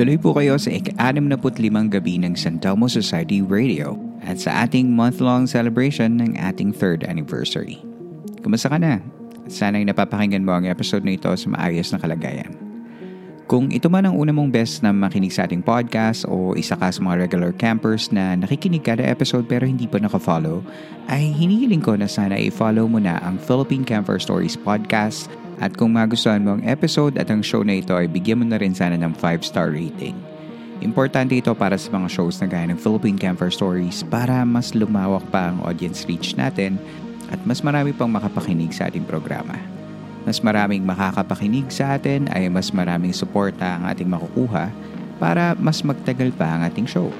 Tuloy po kayo sa ik-65 gabi ng San Telmo Society Radio at sa ating month-long celebration ng ating third anniversary. Kumusta ka na? Sana'y napapakinggan mo ang episode na ito sa maayos na kalagayan. Kung ito man ang una mong best na makinig sa ating podcast o isa ka sa mga regular campers na nakikinig kada episode pero hindi pa nakafollow, ay hinihiling ko na sana i-follow mo na ang Philippine Camper Stories Podcast at kung magustuhan mo ang episode at ang show na ito ay bigyan mo na rin sana ng 5-star rating. Importante ito para sa mga shows na gaya ng Philippine Camper Stories para mas lumawak pa ang audience reach natin at mas marami pang makapakinig sa ating programa. Mas maraming makakapakinig sa atin ay mas maraming suporta ang ating makukuha para mas magtagal pa ang ating show.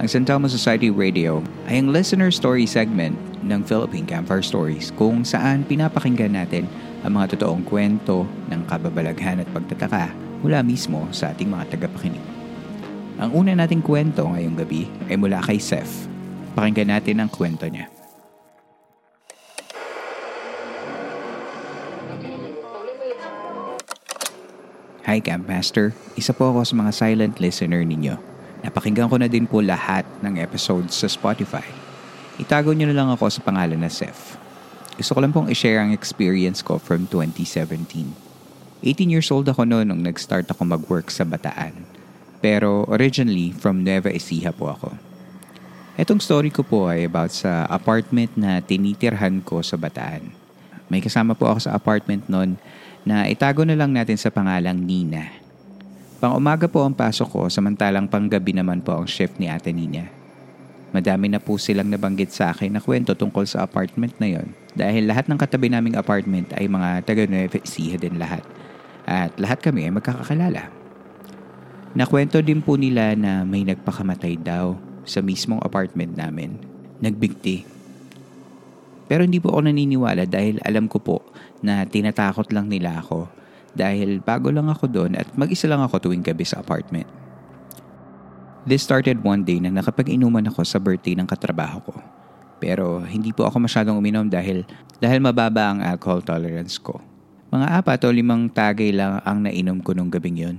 Ang San Telmo Society Radio ay ang listener story segment ng Philippine Campfire Stories kung saan pinapakinggan natin ang mga totoong kwento ng kababalaghan at pagtataka mula mismo sa ating mga tagapakinig. Ang una nating kwento ngayong gabi ay mula kay Seth. Pakinggan natin ang kwento niya. Hi Campmaster, isa po ako sa mga silent listener ninyo. Napakinggan ko na din po lahat ng episodes sa Spotify. Itago nyo na lang ako sa pangalan na Seth. Gusto ko lang pong i-share ang experience ko from 2017. 18 years old ako noon nung nag-start ako mag-work sa Bataan. Pero originally, from Nueva Ecija po ako. Etong story ko po ay about sa apartment na tinitirhan ko sa Bataan. May kasama po ako sa apartment noon na itago na lang natin sa pangalang Nina. Pang umaga po ang pasok ko samantalang panggabi naman po ang shift ni Ate Nina. Madami na po silang nabanggit sa akin na kwento tungkol sa apartment na yon dahil lahat ng katabi naming apartment ay mga taga Nueva Ecija din lahat at lahat kami ay magkakakilala. Nakwento din po nila na may nagpakamatay daw sa mismong apartment namin. Nagbigti. Pero hindi po ako naniniwala dahil alam ko po na tinatakot lang nila ako dahil bago lang ako doon at mag-isa lang ako tuwing gabi sa apartment. This started one day na nakapag-inuman ako sa birthday ng katrabaho ko. Pero hindi po ako masyadong uminom dahil, dahil mababa ang alcohol tolerance ko. Mga apat o limang tagay lang ang nainom ko nung gabing yun.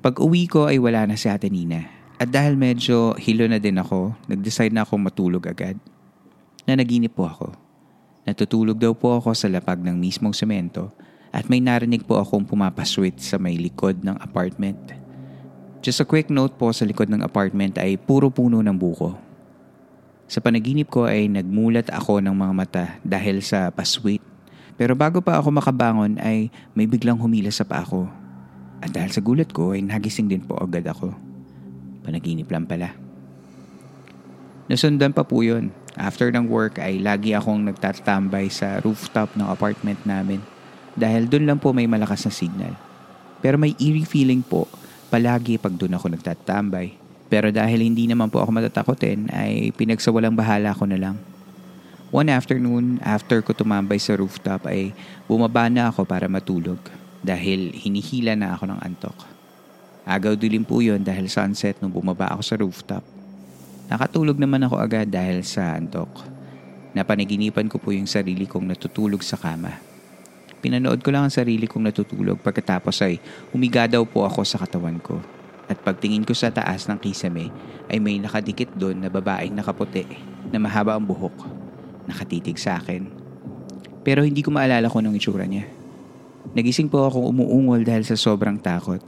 Pag uwi ko ay wala na si Ate Nina. At dahil medyo hilo na din ako, nag-decide na akong matulog agad. Na naginip po ako. Natutulog daw po ako sa lapag ng mismong semento at may narinig po akong pumapaswit sa may likod ng apartment. Just a quick note po sa likod ng apartment ay puro puno ng buko. Sa panaginip ko ay nagmulat ako ng mga mata dahil sa paswit. Pero bago pa ako makabangon ay may biglang humila sa paa ko. At dahil sa gulat ko ay nagising din po agad ako. Panaginip lang pala. Nasundan pa po yun. After ng work ay lagi akong nagtatambay sa rooftop ng apartment namin dahil doon lang po may malakas na signal. Pero may eerie feeling po palagi pag doon ako nagtatambay Pero dahil hindi naman po ako matatakotin ay pinagsawalang bahala ko na lang. One afternoon, after ko tumambay sa rooftop ay bumaba na ako para matulog dahil hinihila na ako ng antok. Agaw dilim po yun dahil sunset nung bumaba ako sa rooftop. Nakatulog naman ako agad dahil sa antok. Napanaginipan ko po yung sarili kong natutulog sa kama. Pinanood ko lang ang sarili kong natutulog pagkatapos ay humiga daw po ako sa katawan ko. At pagtingin ko sa taas ng kisame ay may nakadikit doon na babaeng nakaputi na mahaba ang buhok nakatitig sa akin. Pero hindi ko maalala kung anong itsura niya. Nagising po ako umuungol dahil sa sobrang takot.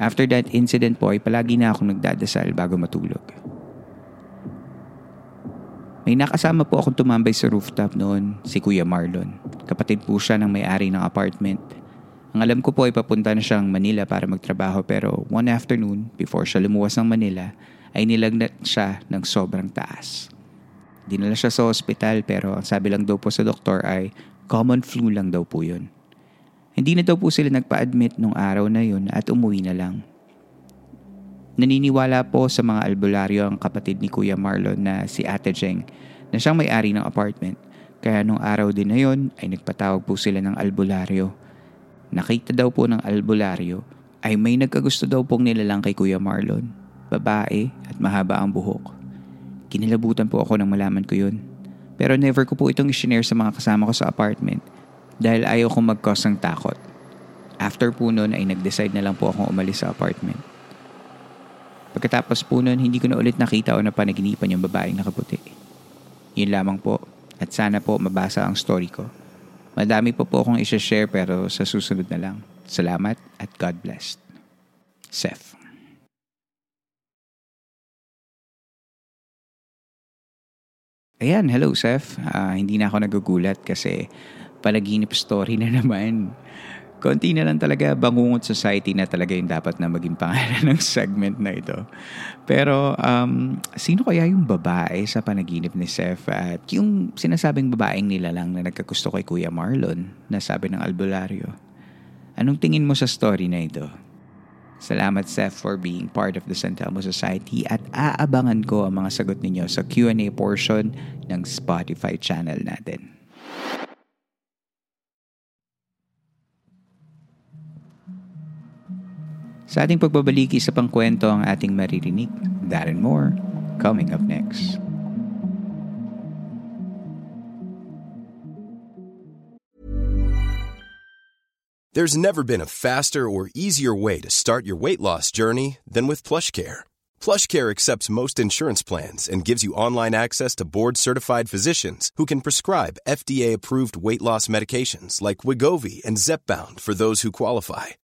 After that incident po ay palagi na ako nagdadasal bago matulog. May nakasama po akong tumambay sa rooftop noon, si Kuya Marlon. Kapatid po siya ng may-ari ng apartment. Ang alam ko po ay papunta na siyang Manila para magtrabaho pero one afternoon, before siya lumuwas ng Manila, ay nilagnat siya ng sobrang taas. Dinala siya sa ospital pero ang sabi lang daw po sa doktor ay common flu lang daw po yun. Hindi na daw po sila nagpa-admit nung araw na yun at umuwi na lang. Naniniwala po sa mga albularyo ang kapatid ni Kuya Marlon na si Ate Jeng na siyang may-ari ng apartment. Kaya nung araw din na yun ay nagpatawag po sila ng albularyo. Nakita daw po ng albularyo ay may nagkagusto daw pong nilalang kay Kuya Marlon. Babae at mahaba ang buhok. Kinilabutan po ako nang malaman ko yun. Pero never ko po itong isinare sa mga kasama ko sa apartment dahil ayaw kong mag-cause ng takot. After po noon ay nag-decide na lang po akong umalis sa apartment. Pagkatapos po noon, hindi ko na ulit nakita o napanaginipan yung babaeng nakaputi. Yun lamang po at sana po mabasa ang story ko. Madami po po akong isa-share pero sa susunod na lang. Salamat at God bless. Seth. Ayan, hello Seth. Uh, hindi na ako nagugulat kasi palaginip story na naman. Konti na lang talaga bangungot society na talaga yung dapat na maging pangalan ng segment na ito. Pero um, sino kaya yung babae sa panaginip ni Seth at yung sinasabing babaeng nila lang na nagkagusto kay Kuya Marlon na sabi ng albularyo? Anong tingin mo sa story na ito? Salamat Seth for being part of the San Telmo Society at aabangan ko ang mga sagot ninyo sa Q&A portion ng Spotify channel natin. Sa ating pagbabalik, isa pang kwento ang ating maririnig. That and more, coming up next. There's never been a faster or easier way to start your weight loss journey than with PlushCare. PlushCare accepts most insurance plans and gives you online access to board-certified physicians who can prescribe FDA-approved weight loss medications like Wigovi and Zepbound for those who qualify.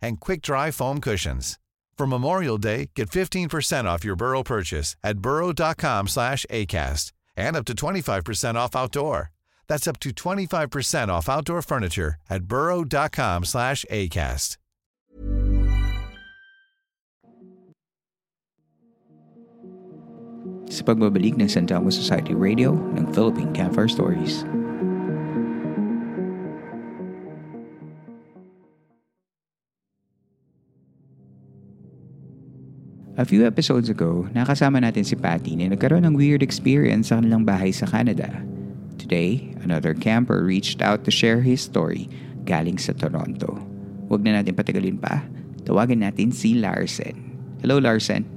and quick-dry foam cushions. For Memorial Day, get 15% off your Burrow purchase at burrow.com slash ACAST and up to 25% off outdoor. That's up to 25% off outdoor furniture at burrow.com slash ACAST. Sa pagbabalik ng San Telmo Society Radio ng Philippine Campfire Stories. A few episodes ago, nakasama natin si Patty na nagkaroon ng weird experience sa kanilang bahay sa Canada – Today, another camper reached out to share his story galing sa Toronto. Huwag na natin patagalin pa. Tawagan natin si Larsen. Hello, Larsen.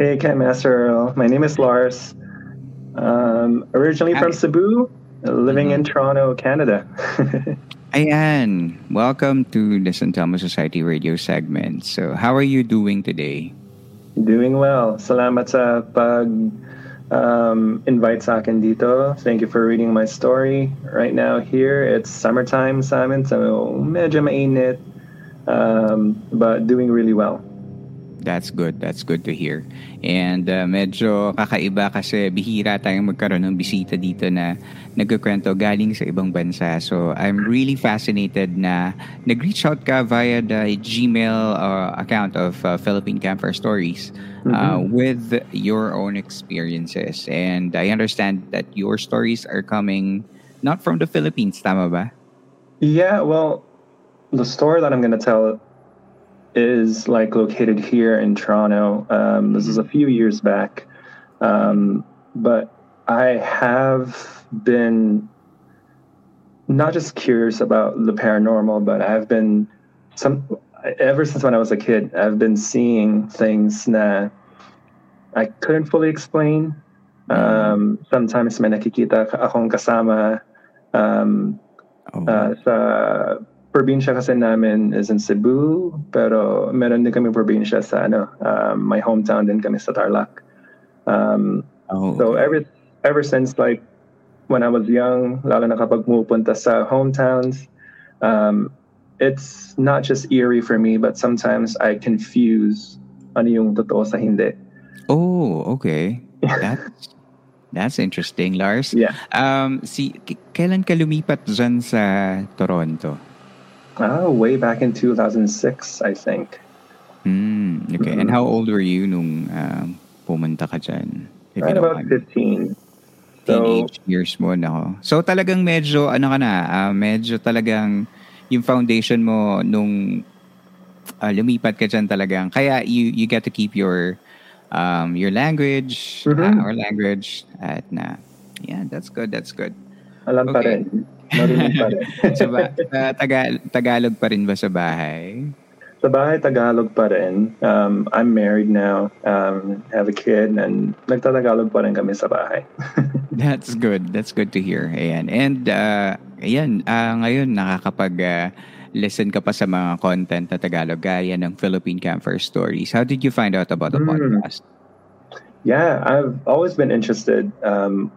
Hey, Camp Master Earl. My name is Lars. Um, originally Hi. from Cebu, living mm-hmm. in Toronto, Canada. Ayan. Welcome to the San Telmo Society radio segment. So, how are you doing today? Doing well. Salamat sa pag um, invite sa akin dito. Thank you for reading my story. Right now here, it's summertime Simon. so medyo mainit, um, but doing really well. That's good. That's good to hear. And uh, medyo kakaiba kasi bihira tayong magkaroon ng bisita dito na nagkukwento galing sa ibang bansa. So I'm really fascinated na nag-reach out ka via the Gmail uh, account of uh, Philippine Camper Stories uh, Mhm. with your own experiences. And I understand that your stories are coming not from the Philippines, tama ba? Yeah, well, the story that I'm going to tell is like located here in Toronto. Um, this is a few years back, um, but I have been not just curious about the paranormal, but I've been some ever since when I was a kid. I've been seeing things that I couldn't fully explain. Um, sometimes may nakikita akong kasama um, Oh, Uh, sa probinsya kasi namin is in Cebu, pero meron din kami probinsya sa ano, um, my hometown din kami sa Tarlac. Um, oh, so okay. ever ever since like when I was young, lalo na kapag pumupunta sa hometowns, um, it's not just eerie for me, but sometimes I confuse ano yung totoo sa hindi. Oh, okay. That's that's interesting, Lars. Yeah. Um, si k- kailan ka lumipat dyan sa Toronto? Ah, way back in 2006, I think. Hmm, okay. And how old were you nung um, pumunta ka dyan? If you Right don't about mind. 15. So, Teenage years mo na So talagang medyo, ano ka na, ah, medyo talagang yung foundation mo nung ah, lumipat ka dyan talagang. Kaya you, you get to keep your um, your language, Mhm. ah, our language at na. Yeah, that's good, that's good. alam pa Okay. rin. Marunong pa rin. sa, ba- sa Taga- Tagalog pa rin ba sa bahay? Sa bahay, Tagalog pa rin. Um, I'm married now, um, have a kid, and nagtatagalog pa rin kami sa bahay. That's good. That's good to hear. Ayan. And uh, ayan, ah, ngayon nakakapag listen ka pa sa mga content na Tagalog gaya ng Philippine Camper Stories. How did you find out about the Mm. podcast? yeah, I've always been interested. Um,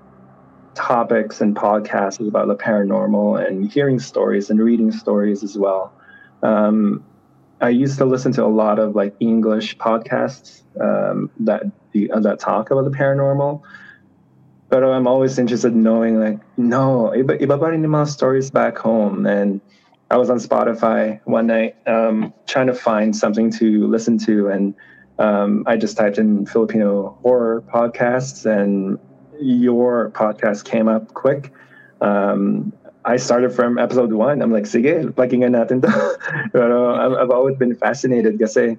topics and podcasts about the paranormal and hearing stories and reading stories as well. Um, I used to listen to a lot of like English podcasts um, that the, uh, that talk about the paranormal. But I'm always interested in knowing like no, iba, iba pa rin mga stories back home. And I was on Spotify one night um, trying to find something to listen to, and um, I just typed in Filipino horror podcasts, and your podcast came up quick. Um, I started from episode one. I'm like, sige, pakinggan natin to. Pero I've, always been fascinated kasi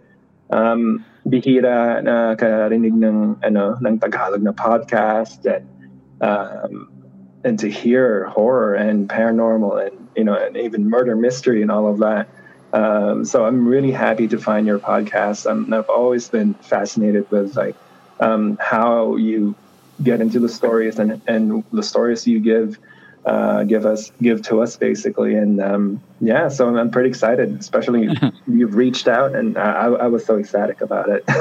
um, bihira na karinig ng, ano, ng Tagalog na podcast that, um, and to hear horror and paranormal and, you know, and even murder mystery and all of that. Um, so I'm really happy to find your podcast. I'm, I've always been fascinated with like um, how you get into the stories and and the stories you give uh, give us give to us basically. And um, yeah, so I'm, I'm pretty excited. Especially you've reached out, and I, I was so ecstatic about it.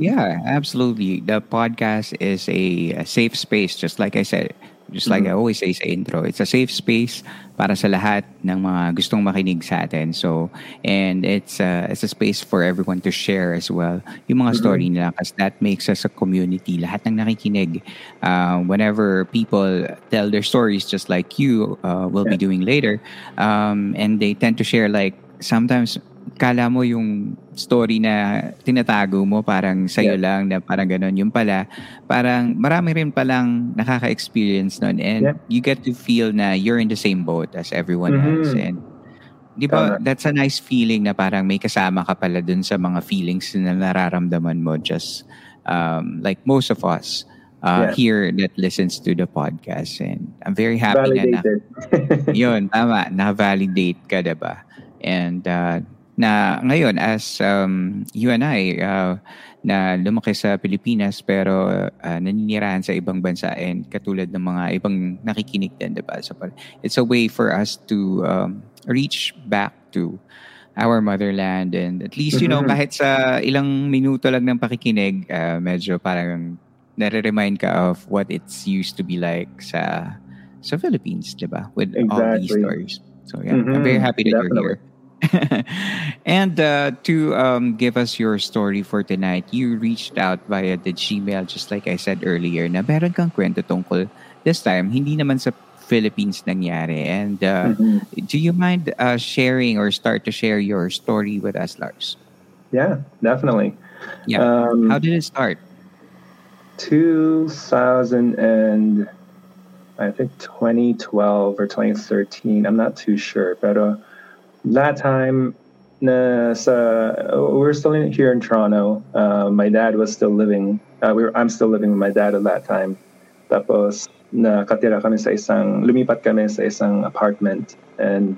Yeah, absolutely. The podcast is a, a safe space, just like I said. Just like I always say sa intro, it's a safe space para sa lahat ng mga gustong makinig sa atin. So, and it's a, it's a space for everyone to share as well yung mga story nila because that makes us a community. Lahat ng nakikinig, uh, whenever people tell their stories just like you uh, will be doing later, um, and they tend to share like sometimes kala mo yung story na tinatago mo parang sa'yo Yeah. lang na parang ganun. Yung pala, parang marami rin palang nakaka-experience nun and Yeah. you get to feel na you're in the same boat as everyone else. Mhm. And di ba, that's a nice feeling na parang may kasama ka pala dun sa mga feelings na nararamdaman mo just um, like most of us uh, Yeah. here that listens to the podcast. And I'm very happy na, na Validated. yun, tama. Na-validate ka, diba? And uh, na ngayon, as um, you and I, uh, na lumaki sa Pilipinas pero uh, naninirahan sa ibang bansa and katulad ng mga ibang nakikinig din, diba? So, par- it's a way for us to um, reach back to our motherland and at least, you know, Mhm. kahit sa ilang minuto lang ng pakikinig, uh, medyo parang nare-remind ka of what it's used to be like sa sa Philippines, di ba? With all these Exactly. stories. So yeah, I'm Mhm, very happy that you're definitely. here. and uh, to um, give us your story for tonight, you reached out via the Gmail, just like I said earlier, na meron kang kwento tungkol this time, hindi naman sa Philippines nangyari. And uh, mm-hmm. do you mind uh, sharing or start to share your story with us, Lars? Yeah, definitely. Yeah. Um, How did it start? 2000 and I think 2012 or 2013. I'm not too sure, but that time na sa we were still in, here in Toronto. Uh, my dad was still living. Uh, we were, I'm still living with my dad at that time. Tapos nakatira kami sa isang lumipat kami sa isang apartment and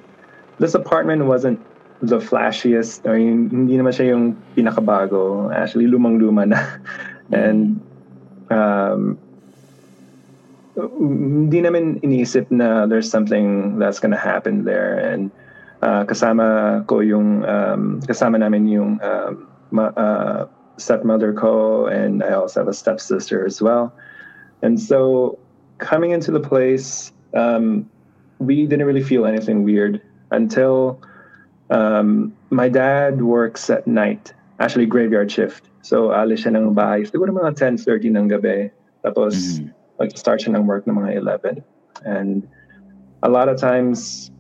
this apartment wasn't the flashiest or hindi naman siya yung pinakabago. Actually lumang-luma na. and um, hindi namin iniisip na there's something that's gonna happen there and uh, kasama ko yung um, kasama namin yung um, ma, uh, stepmother ko and I also have a stepsister as well. And so coming into the place, um, we didn't really feel anything weird until um, my dad works at night, actually graveyard shift. So alis siya ng bahay, siguro mga 10.30 ng gabi. Tapos mm-hmm. mag-start siya ng work ng mga 11. And a lot of times,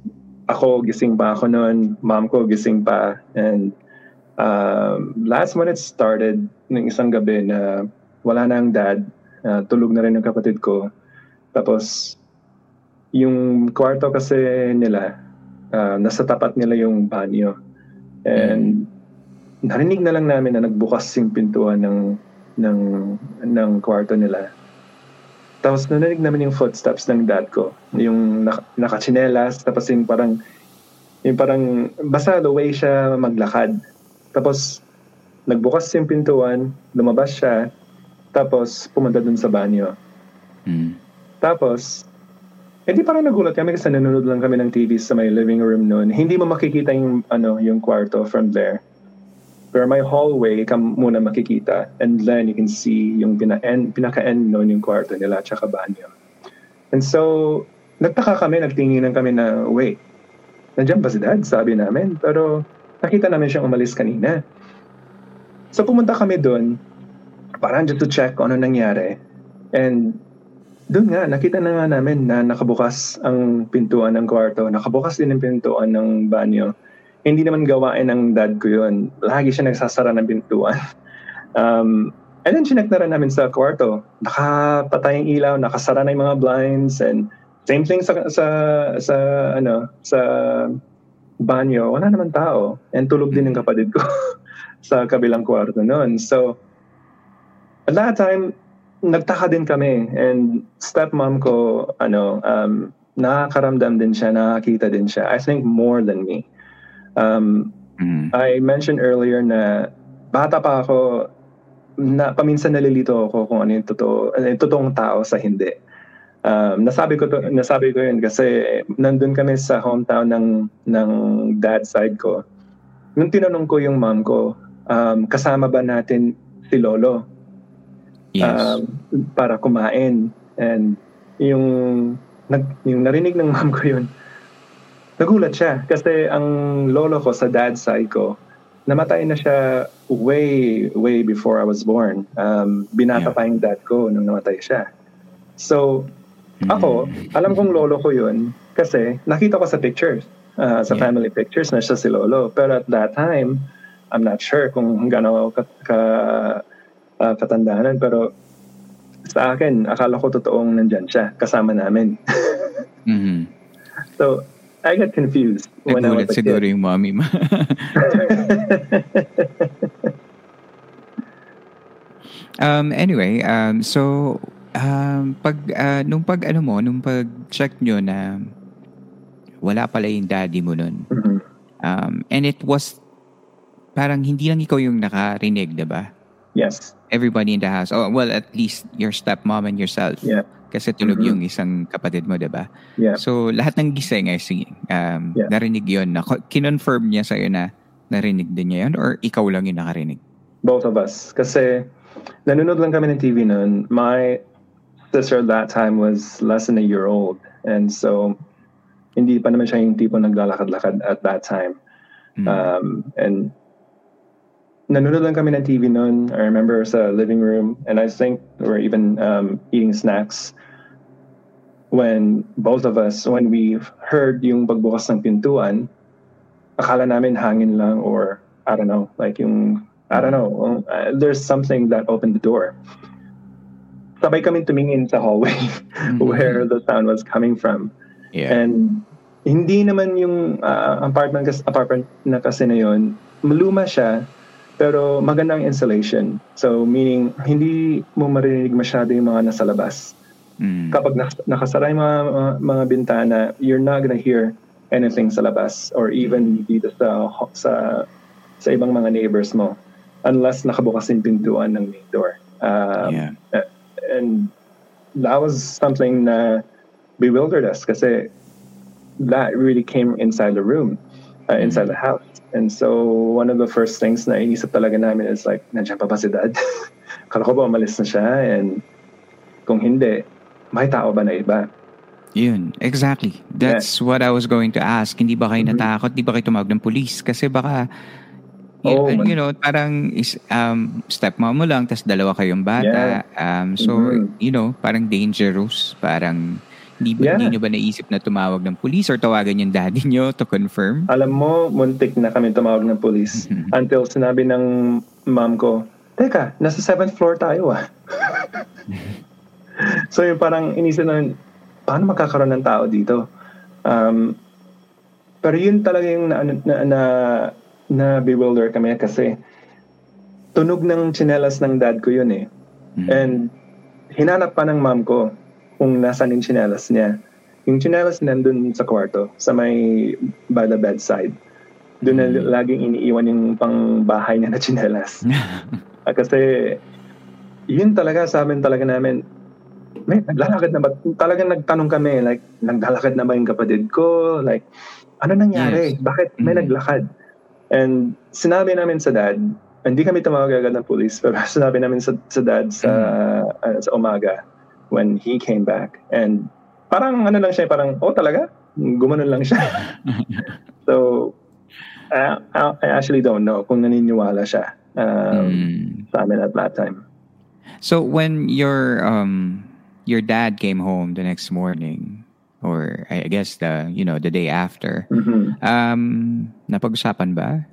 ako gising pa ako noon, mom ko gising pa. And um, last when it started, ng isang gabi na wala na ang dad, uh, tulog na rin yung kapatid ko. Tapos, yung kwarto kasi nila, uh, nasa tapat nila yung banyo. And mm. narinig na lang namin na nagbukas yung pintuan ng ng ng kwarto nila. Tapos narinig namin yung footsteps ng dad ko. Yung nak- nakachinelas, tapos yung parang, yung parang, basta the way siya maglakad. Tapos, nagbukas yung pintuan, lumabas siya, tapos pumunta dun sa banyo. Mm. Tapos, hindi parang nagulat kami kasi nanonood lang kami ng TV sa may living room noon. Hindi mo makikita yung, ano, yung kwarto from there. Pero may hallway ka muna makikita and then you can see yung pina-end, pinaka-end noon yung kwarto nila at saka banyo. And so, nagtaka kami, nagtinginan kami na, wait, nandiyan ba si dad? Sabi namin. Pero nakita namin siyang umalis kanina. So pumunta kami doon, parang just to check ano nangyari. And doon nga, nakita na nga namin na nakabukas ang pintuan ng kwarto, nakabukas din ang pintuan ng banyo hindi naman gawain ng dad ko yun. Lagi siya nagsasara ng pintuan. Um, and then rin namin sa kwarto. Nakapatay ang ilaw, nakasara na yung mga blinds and same thing sa sa sa ano sa banyo, wala naman tao. And tulog din yung kapatid ko sa kabilang kwarto noon. So at that time nagtaka din kami and stepmom ko ano um nakakaramdam din siya, nakakita din siya. I think more than me. Um, mm. I mentioned earlier na bata pa ako, na paminsan nalilito ako kung ano yung totoo, ano yung totoong tao sa hindi. Um, nasabi ko to, nasabi ko yun kasi nandun kami sa hometown ng ng dad side ko. Nung tinanong ko yung mom ko, um, kasama ba natin si lolo? Yes. Um, para kumain and yung nag, yung narinig ng mom ko yun, nagulat siya kasi ang lolo ko sa dad side ko, namatay na siya way, way before I was born. Um, binata yeah. pa yung dad ko nung namatay siya. So, ako, mm. alam kong lolo ko yun kasi nakita ko sa pictures, uh, sa yeah. family pictures na siya si lolo. Pero at that time, I'm not sure kung gaano ka, ka uh, katandaanan. Pero sa akin, akala ko totoong nandyan siya, kasama namin. mm-hmm. So, I got confused when I was a siguro kid. yung mommy mo. um, anyway, um, so, um, pag, uh, nung pag, ano mo, nung pag-check nyo na wala pala yung daddy mo nun. Mm-hmm. Um, and it was, parang hindi lang ikaw yung nakarinig, diba? Yes. Everybody in the house. Oh, well, at least your stepmom and yourself. Yeah. Kasi tulog mm-hmm. yung isang kapatid mo, di ba? Yeah. So, lahat ng gising ay um, yeah. narinig yun. Na, kinonfirm niya sa'yo na narinig din niya yun or ikaw lang yung nakarinig? Both of us. Kasi nanonood lang kami ng TV noon. My sister at that time was less than a year old. And so, hindi pa naman siya yung tipo naglalakad-lakad at that time. Mm. Um, and nanonood lang kami ng TV noon. I remember sa living room and I think we were even um, eating snacks when both of us, when we heard yung pagbukas ng pintuan, akala namin hangin lang or I don't know, like yung, I don't know, uh, there's something that opened the door. Sabay kami tumingin sa hallway mm-hmm. where the sound was coming from. Yeah. And hindi naman yung uh, apartment, apartment na kasi na yun, maluma siya, pero magandang insulation. So, meaning, hindi mo marinig masyado yung mga nasa labas. Mm. Kapag nakasara yung mga, mga, mga bintana, you're not gonna hear anything sa labas or even dito sa, sa, sa ibang mga neighbors mo unless nakabukas yung pintuan ng main door. Um, yeah. And that was something na bewildered us kasi that really came inside the room, uh, inside mm. the house. And so one of the first things na inisip talaga namin is like, nandiyan pa ba si dad? Kala ko ba umalis na siya? And kung hindi, may tao ba na iba? Yun, exactly. That's yeah. what I was going to ask. Hindi ba kayo mm-hmm. natakot? Hindi ba kayo tumawag ng police? Kasi baka, oh, you, you know, parang is, um, stepmom mo lang, tas dalawa kayong bata. Yeah. Um, so, mm-hmm. you know, parang dangerous. Parang, Hindi, ba, yeah. hindi nyo ba naisip na tumawag ng police or tawagan yung daddy nyo to confirm? Alam mo, muntik na kami tumawag ng police mm-hmm. until sinabi ng mom ko, Teka, nasa 7th floor tayo ah. so yung parang inisip na, paano magkakaroon ng tao dito? Um, pero yun talaga yung na, na, na, na bewilder kami kasi tunog ng chinelas ng dad ko yun eh. Mm-hmm. And hinanap pa ng mom ko kung nasan yung chinelas niya. Yung chinelas nandun sa kwarto, sa may by the bedside. Doon na mm. laging iniiwan yung pang bahay niya na chinelas. uh, kasi yun talaga sa amin talaga namin, may naglalakad na ba? Talagang nagtanong kami, like, naglalakad na ba yung kapatid ko? Like, ano nangyari? Yes. Bakit may mm naglakad? And sinabi namin sa dad, hindi kami tumawag agad ng police, pero sinabi namin sa, sa dad sa, mm uh, sa umaga, when he came back. And parang ano lang siya, parang, oh talaga? Gumanon lang siya. so, I, I actually don't know kung naniniwala siya um, mm. sa amin at that time. So when your um your dad came home the next morning, or I guess the you know the day after, mm-hmm. um, napag-usapan ba?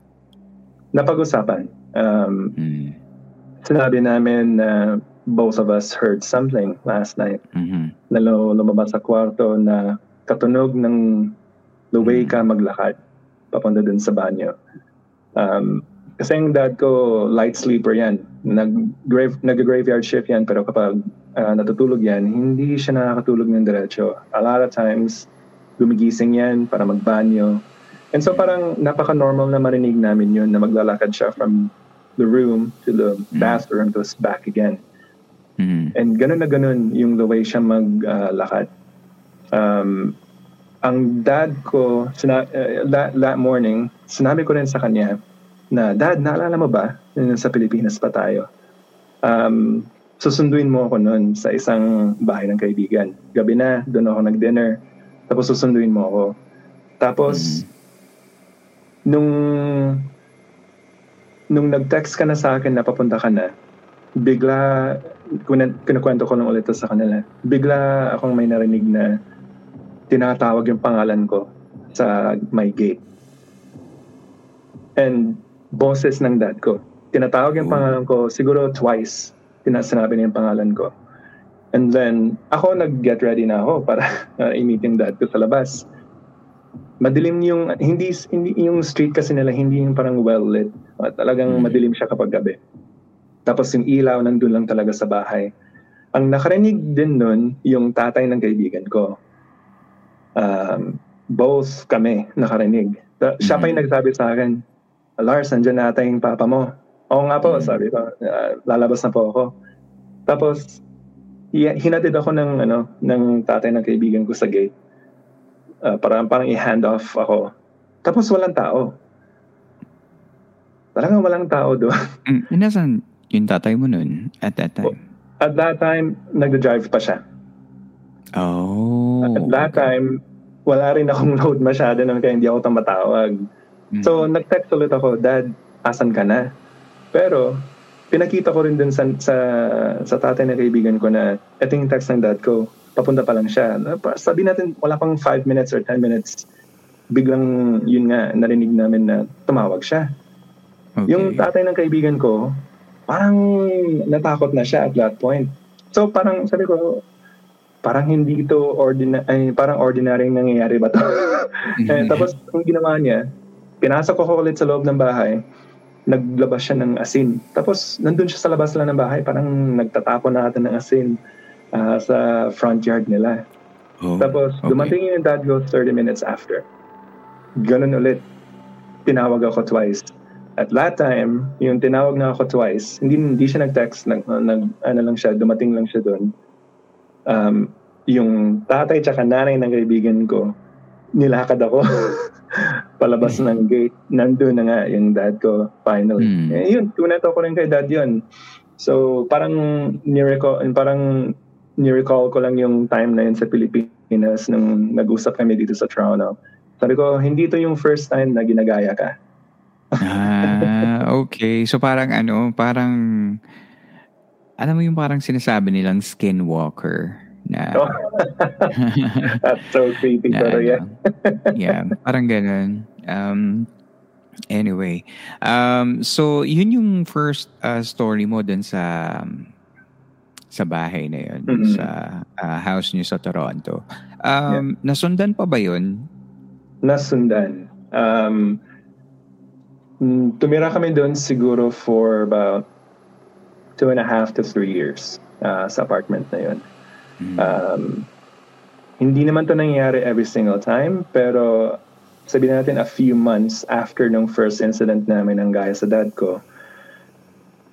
Napag-usapan. Um, mm. Sinabi namin na uh, both of us heard something last night. Mm-hmm. Na lumabas sa kwarto na katunog ng the way ka maglakad papunta dun sa banyo. Um, kasi yung dad ko, light sleeper yan. Nag-grave, nag-graveyard shift yan, pero kapag uh, natutulog yan, hindi siya nakakatulog ng diretso. A lot of times, gumigising yan para magbanyo. And so parang napaka-normal na marinig namin yun na maglalakad siya from the room to the mm. bathroom to back again. Mm-hmm. And ganun na ganun yung the way siya maglakad. Uh, um, ang dad ko, sina- uh, that, that morning, sinabi ko rin sa kanya na, Dad, naalala mo ba sa Pilipinas pa tayo? Um, susunduin mo ako noon sa isang bahay ng kaibigan. Gabi na, doon ako nag-dinner. Tapos susunduin mo ako. Tapos, mm-hmm. nung nung nag-text ka na sa akin na papunta ka na, bigla, kinukwento ko lang ulit sa kanila, bigla akong may narinig na tinatawag yung pangalan ko sa my gate. And boses ng dad ko. Tinatawag yung pangalan ko siguro twice. Tinasanabi niya yung pangalan ko. And then, ako nag-get ready na ako para uh, i-meet yung dad ko sa labas. Madilim yung, hindi, hindi yung street kasi nila, hindi yung parang well-lit. Uh, talagang mm. madilim siya kapag gabi. Tapos yung ilaw nandun lang talaga sa bahay. Ang nakarinig din nun, yung tatay ng kaibigan ko. Um, both kami nakarinig. Siya pa yung mm-hmm. nagsabi sa akin, Lars, nandiyan na ata yung papa mo. Oo nga po, mm-hmm. sabi ko, uh, lalabas na po ako. Tapos, hinatid ako ng, ano, ng tatay ng kaibigan ko sa gate. Uh, parang, parang i-hand off ako. Tapos walang tao. Talagang walang tao doon. Mm, inasan, yung tatay mo nun at that time? At that time, nagda-drive pa siya. Oh. At that okay. time, wala rin akong load masyado nun kaya hindi ako tumatawag. So, nag-text ulit ako, Dad, asan ka na? Pero, pinakita ko rin dun sa, sa, sa tatay na kaibigan ko na ito yung text ng dad ko, papunta pa lang siya. Sabi natin, wala pang 5 minutes or 10 minutes, biglang yun nga, narinig namin na tumawag siya. Okay. Yung tatay ng kaibigan ko, parang natakot na siya at that point. So parang sabi ko, parang hindi ito ordinary, ay, parang ordinary nangyayari ba to? eh, tapos ang ginawa niya, pinasok ko ulit sa loob ng bahay, naglabas siya ng asin. Tapos nandun siya sa labas lang ng bahay, parang nagtatapon na natin ng asin ah, sa front yard nila. Oh, Tapos okay. dumating yung dad ko 30 minutes after. Ganun ulit. Tinawag ako twice. At that time, yung tinawag na ako twice, hindi hindi siya nag-text, nag, nag ano lang siya, dumating lang siya doon. Um, yung tatay tsaka nanay ng kaibigan ko, nilakad ako palabas ng gate. Nandun na nga yung dad ko, finally. Hmm. Eh, yun, kunato ko rin kay dad yun. So, parang ni-recall, parang ni-recall ko lang yung time na yun sa Pilipinas nung nag-usap kami dito sa Toronto. Sabi ko, hindi to yung first time na ginagaya ka. Ah, okay. So parang ano, parang alam mo yung parang sinasabi nilang skinwalker na Oh. That's so creepy, na pero ano, yeah. yeah, parang ganun. Um, anyway, um, so yun yung first uh, story mo dun sa um, sa bahay na yun, Mhm. sa uh, house niyo sa Toronto. Um, Nasundan pa ba yun? Nasundan. Um, mm, tumira kami doon siguro for about two and a half to three years uh, sa apartment na yun. Um, hindi naman to nangyayari every single time, pero sabihin natin a few months after nung first incident namin ng gaya sa dad ko,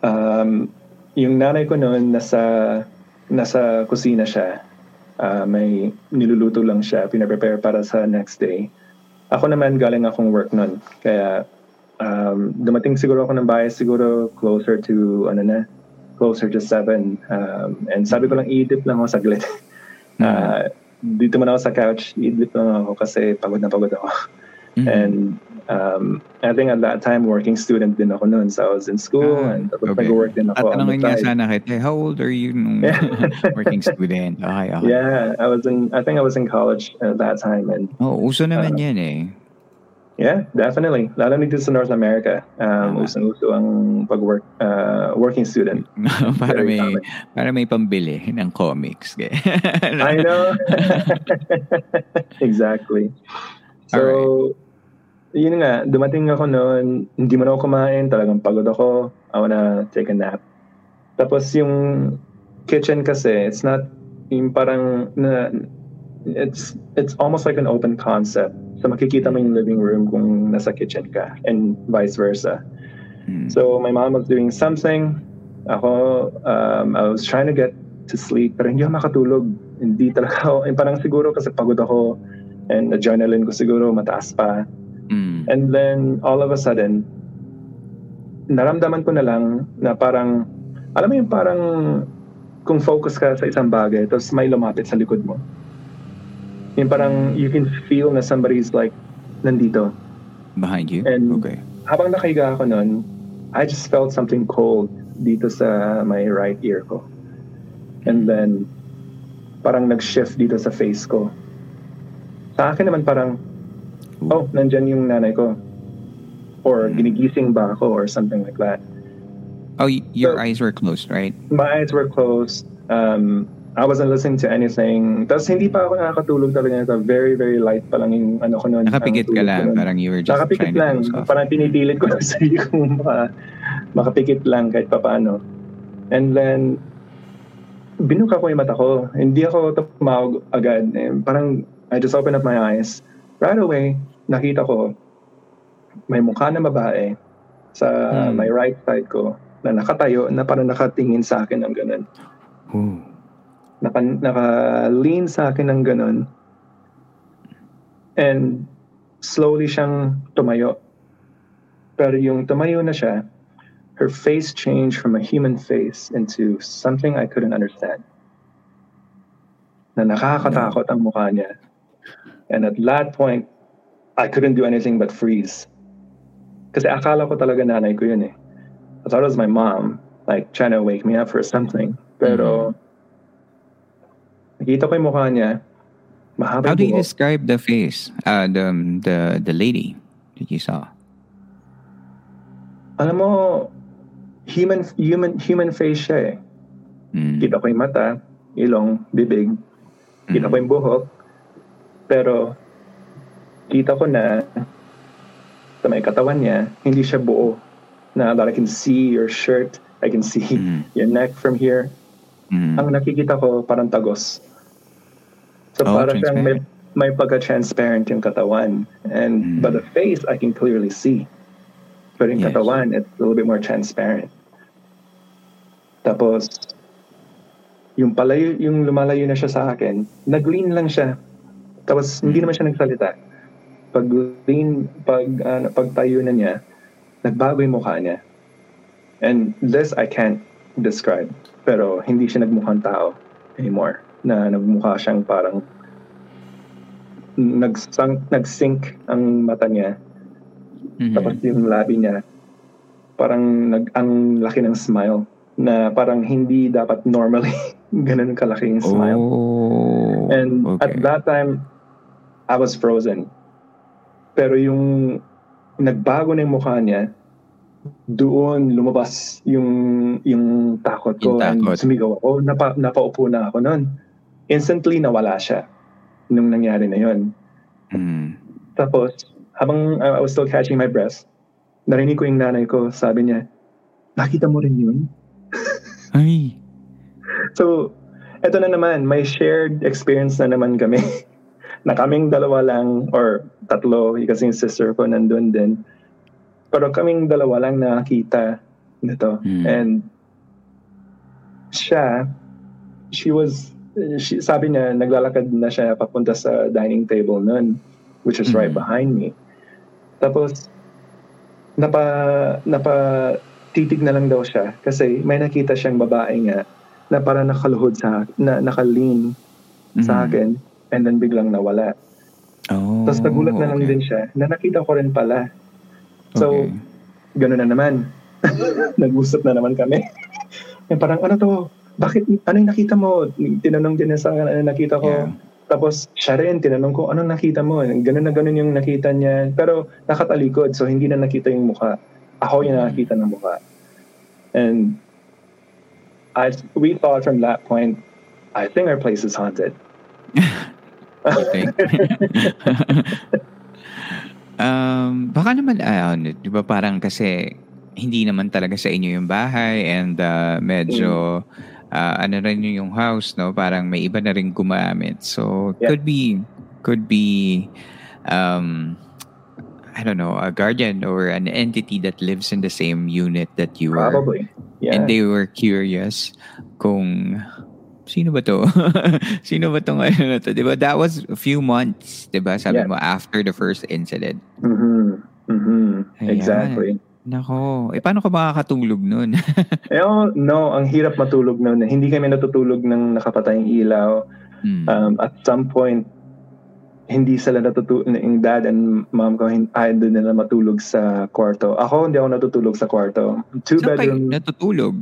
um, yung nanay ko noon nasa nasa kusina siya. Ah, may niluluto lang siya, pinaprepare para sa next day. Ako naman galing akong work noon. Kaya um, dumating siguro ako ng bahay siguro closer to ano na, closer to 7. Um, and sabi ko lang iidip lang ako saglit. Ah, dito man ako sa couch, iidip lang ako kasi pagod na pagod ako. Mhm. And um, I think at that time, working student din ako noon. So I was in school Ah, and tapos okay. nag-work din ako on the Tatanungin nga sana kita, how old are you nung working student? Okay, okay. Yeah, I was in. I think I was in college at that time, and Oh, uso naman Uh, yan eh. Yeah, definitely. Lalo na dito sa North America, um, Tama. usong-uso ang pag-work, uh, working student. para Very may common. para may pambili ng comics. I know. exactly. So, yun nga, dumating ako noon, hindi man ako kumain, talagang pagod ako. I wanna take a nap. Tapos yung kitchen kasi, it's not yung parang na, it's it's almost like an open concept. So makikita mo yung living room kung nasa kitchen ka and vice versa. Hmm. So my mom was doing something. Ako, um, I was trying to get to sleep pero hindi ako makatulog. Hindi talaga ako, eh, parang siguro kasi pagod ako and adrenaline ko siguro mataas pa. Mm. And then all of a sudden, naramdaman ko na lang na parang, alam mo yung parang kung focus ka sa isang bagay tapos may lumapit sa likod mo. Yung parang you can feel na somebody's like nandito. Behind you? And- okay. habang nakahiga ako nun, I just felt something cold dito sa my right ear ko. And then, parang nag-shift dito sa face ko. Sa akin naman parang, oh, nandyan yung nanay ko. Or ginigising ba ako or something like that. Oh, your So- eyes were closed, right? My eyes were closed. Um, I wasn't listening to anything. Tapos hindi pa ako nakakatulog talaga nito. Very, very light pa lang yung ano ko noon. Nakapikit ka lang. Parang you were just Nakapikit trying to lang. off. Parang pinipilit ko lang sa sarili kong maka, makapikit lang kahit papaano. And then, binuka ko yung mata ko. Hindi ako tumawag agad. Eh, parang, I just opened up my eyes. Right away, nakita ko, may mukha na babae sa Hmm. my right side ko na nakatayo, na parang nakatingin sa akin ng ganun. Ooh. Naka, naka-lean sa akin ng ganun. And slowly siyang tumayo. Pero yung tumayo na siya, her face changed from a human face into something I couldn't understand. Na nakakatakot ang mukha niya. And at that point, I couldn't do anything but freeze. Kasi akala ko talaga nanay ko yun eh. I thought it was my mom, like trying to wake me up for something. Pero, nakita ko yung mukha niya. Mahaba How do you buhok. describe the face? Uh, the, the, the lady that you saw? Alam mo, human, human, human face siya eh. Mm. Kita ko yung mata, ilong, bibig. Kita ko yung buhok. Pero, kita ko na sa may katawan niya, hindi siya buo. Na that I can see your shirt, I can see Mhm. your neck from here. Mm. Ang nakikita ko parang tagos. So Oh, parang siyang may, transparent. may pagka-transparent yung katawan. And Mm. but the face, I can clearly see. Pero yung Yes. katawan, it's a little bit more transparent. Tapos, yung palayo, yung lumalayo na siya sa akin, nag-lean lang siya. Tapos, hindi naman siya nagsalita. Pag lean, pag, ano, pagtayo na niya, nagbago yung mukha niya. And this I can't describe. Pero hindi siya nagmukhang tao anymore. Na nagmukha siyang parang nagsang, nag-sink ang mata niya. Mhm. Tapos yung labi niya, parang nag, ang laki ng smile na parang hindi dapat normally ganun kalaki yung smile. Oh. And okay. at that time, I was frozen. Pero yung nagbago na yung mukha niya, doon lumabas yung yung takot ko Yung takot. and sumigaw ako. Napa, napaupo na ako noon. Instantly nawala siya nung nangyari na yon. Mm. Tapos, habang I was still catching my breath, narinig ko yung nanay ko, sabi niya, nakita mo rin yun? Ay. So, eto na naman, may shared experience na naman kami. na kaming dalawa lang, or tatlo, kasi yung sister ko nandun din. Pero kaming dalawa lang nakakita nito. Hmm. And siya, she was, she, sabi niya, naglalakad na siya papunta sa dining table nun, which was right Mhm. behind me. Tapos, napa, napa, titig na lang daw siya kasi may nakita siyang babae nga na para nakaluhod sa na nakalin sa Mhm. akin and then biglang nawala. Oh. Tapos nagulat na lang okay. din siya na nakita ko rin pala. So, Okay. gano'n na naman. Nag-usap na naman kami. Yung parang, ano to? Bakit, ano yung nakita mo? Tinanong din sa akin, ano nakita ko? Yeah. Tapos, siya rin, tinanong ko, ano nakita mo? Ganun na ganun yung nakita niya. Pero, nakatalikod, so hindi na nakita yung mukha. Ako yung nakakita ng mukha. And, I, we thought from that point, I think our place is haunted. Think? um, baka naman, ano, di ba parang kasi hindi naman talaga sa inyo yung bahay and uh, medyo ah, ano rin yung house, no? Parang may iba na rin gumamit. So, Yeah. could be, could be, um, I don't know, a guardian or an entity that lives in the same unit that you were. Probably. Yeah. And they were curious kung sino ba to? sino ba tong ano na to? 'Di ba? That was a few months, 'di ba? Sabi Yeah. mo after the first incident. mm-hmm. Mm-hmm. Ayan. Exactly. Nako, eh paano ka makakatulog nun? Eh, oh, no, ang hirap matulog noon. Hindi kami natutulog ng nakapatayang ilaw. Hmm. Um, at some point, hindi sila natutulog, yung dad and mom ko, ayaw din nila matulog sa kwarto. Ako, hindi ako natutulog sa kwarto. Two Saan kayo bedroom, natutulog?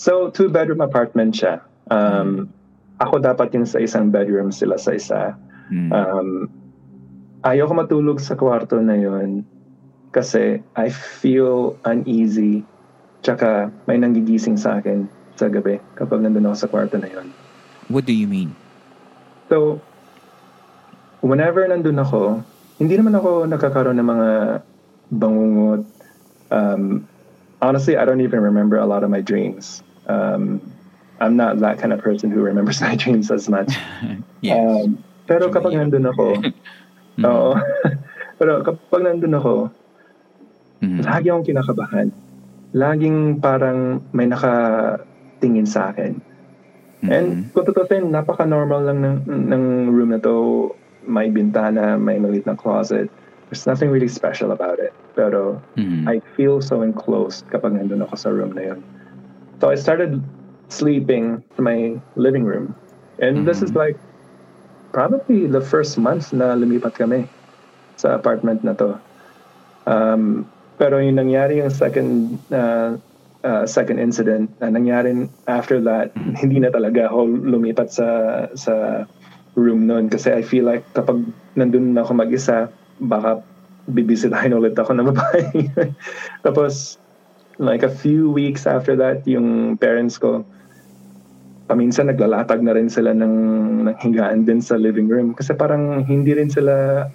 so two bedroom apartment siya. Um, Ako dapat yung sa isang bedroom, sila sa isa. Hmm. Um, ayaw ko matulog sa kwarto na yun kasi I feel uneasy tsaka may nanggigising sa akin sa gabi kapag nandun ako sa kwarto na yun. What do you mean? So, whenever nandun ako, hindi naman ako nakakaroon ng mga bangungot. Um, honestly, I don't even remember a lot of my dreams. Um, I'm not that kind of person who remembers my dreams as much. Yes. Um, pero kapag nandun ako, oo. pero kapag nandun ako, Mhm. lagi akong kinakabahan. Laging parang may nakatingin sa akin. And Mhm. kung tutusin, napaka-normal lang ng, ng room na to. May bintana, may maliit na closet. There's nothing really special about it. Pero Mhm. I feel so enclosed kapag nandun ako sa room na yun. So I started sleeping in my living room. And this is like probably the first month na lumipat kami sa apartment na to. Um, Pero yung nangyari yung second uh, uh, second incident, uh, nangyari after that, hindi na talaga ako lumipat sa sa room noon kasi I feel like kapag nandun na ako mag-isa, baka bibisitahin ulit ako ng babae. Tapos, like a few weeks after that, yung parents ko, paminsan naglalatag na rin sila ng, ng higaan din sa living room. Kasi parang hindi rin sila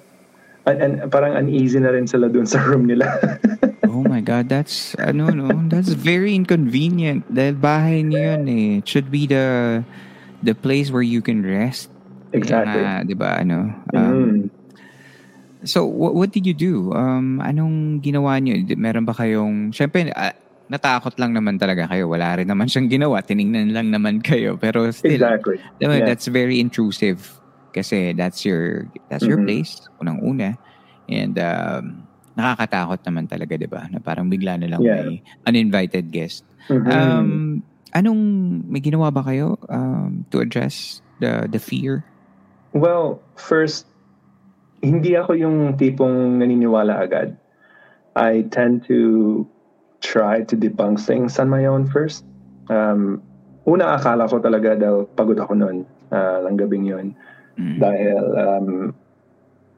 an, an, parang uneasy na rin sila doon sa room nila. oh my God, that's, ano, no, that's very inconvenient dahil bahay niyo yun eh. It should be the, the place where you can rest. Exactly. Uh, di ba, ano? Um, Mm. So, what, what did you do? Um, anong ginawa niyo? Meron ba kayong, syempre, ah, natakot lang naman talaga kayo. Wala rin naman siyang ginawa. Tiningnan lang naman kayo. Pero still, Exactly. diba, Yeah. that's very intrusive. Kasi that's your, that's your Mhm. place, unang-una. And um, nakakatakot naman talaga, di ba? Na parang bigla na lang Yeah. may uninvited guest. Mhm. Um, anong, may ginawa ba kayo um, to address the the fear? Well, first, hindi ako yung tipong naniniwala agad. I tend to try to debunk things on my own first. Um, una, akala ko talaga dahil pagod ako noon, uh, lang gabing yun. Mm. Dahil um,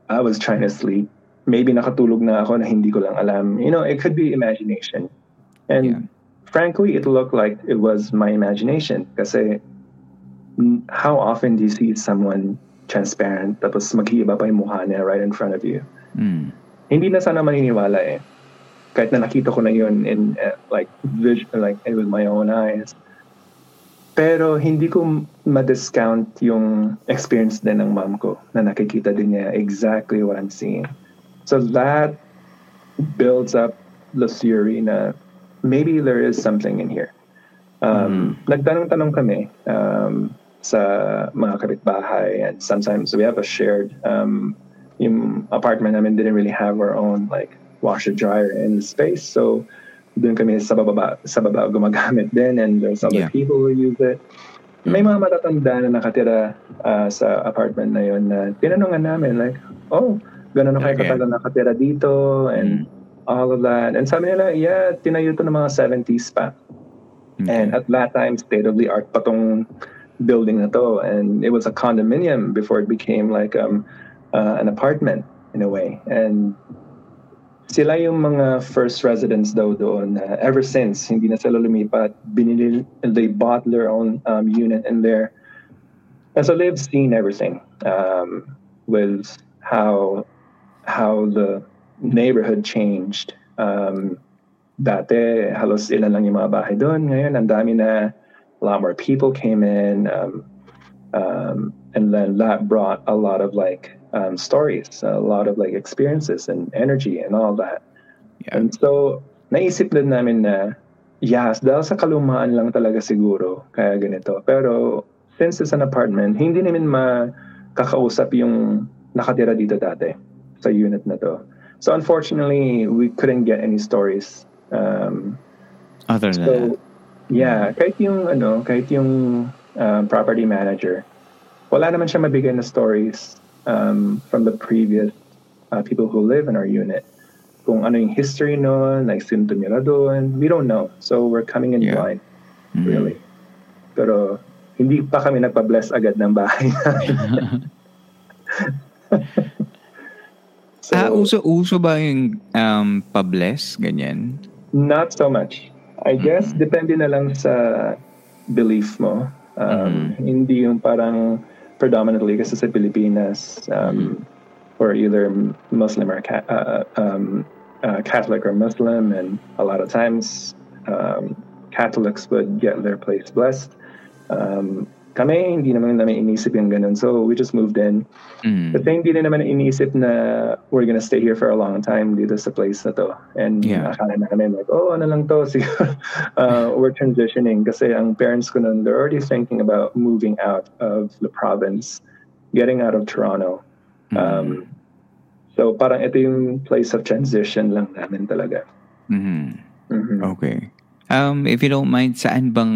I was trying to sleep. Maybe nakatulog na ako na hindi ko lang alam. You know, it could be imagination. And Yeah. frankly, it looked like it was my imagination. Kasi how often do you see someone transparent tapos maghiiba pa yung mukha niya right in front of you? Mm. Hindi na sana maniniwala eh. Kahit na nakita ko na yun in uh, like vis- like with my own eyes. Pero hindi ko ma-discount yung experience din ng mom ko na nakikita din niya exactly what I'm seeing. So that builds up the theory na maybe there is something in here. Um, Nagtanong-tanong kami um, sa mga kapitbahay and sometimes we have a shared um, yung apartment namin didn't really have our own like washer dryer in the space so doon kami sa baba sa baba gumagamit din and there's other Yeah. people who use it may mga matatanda na nakatira uh, sa apartment na yon na tinanungan namin like oh ganun na kayo Okay. katagal nakatira dito and all of that and sabi nila yeah tinayo to ng mga 70s pa and at that time, state of the art pa tong building na to. And it was a condominium before it became like um, uh, an apartment in a way. And sila yung mga first residents daw doon. Uh, ever since, hindi na sila lumipat. Binili, they bought their own um, unit in there. And so they've seen everything um, with how how the neighborhood changed. Um, dati, halos ilan lang yung mga bahay doon. Ngayon, ang dami na, a lot more people came in. Um, um, and then that brought a lot of like um, stories, a lot of like experiences and energy and all that. Yeah. And so, naisip din namin na, yes, dahil sa kalumaan lang talaga siguro, kaya ganito. Pero, since it's an apartment, hindi namin makakausap yung nakatira dito dati sa unit na to. So, unfortunately, we couldn't get any stories. Um, Other than so, that. yeah, kahit yung, ano, kahit yung um, property manager, wala naman siya mabigay na stories um, from the previous uh, people who live in our unit. Kung ano yung history noon, like sino tumira doon, we don't know. So we're coming in Yeah. blind, really. Pero hindi pa kami nagpa-bless agad ng bahay namin. so, ah, uso-uso ba yung um, pabless? Ganyan? Not so much. I guess depende na lang sa belief mo. Um, Hindi yung parang predominantly kasi sa Pilipinas um, or either Muslim or uh, um, uh, Catholic or Muslim, and a lot of times um, Catholics would get their place blessed. Kami, hindi naman namin inisip yung ganun. So we just moved in. Mm. But hindi rin naman iniisip na we're gonna stay here for a long time dito sa place na to. And Yeah. akala namin like, oh, ano lang to, siguro, uh, we're transitioning kasi ang parents ko nun, they're already thinking about moving out of the province, getting out of Toronto. Um, so parang ito yung place of transition lang namin talaga. Mhm. Mhm. Okay. Um, if you don't mind, saan bang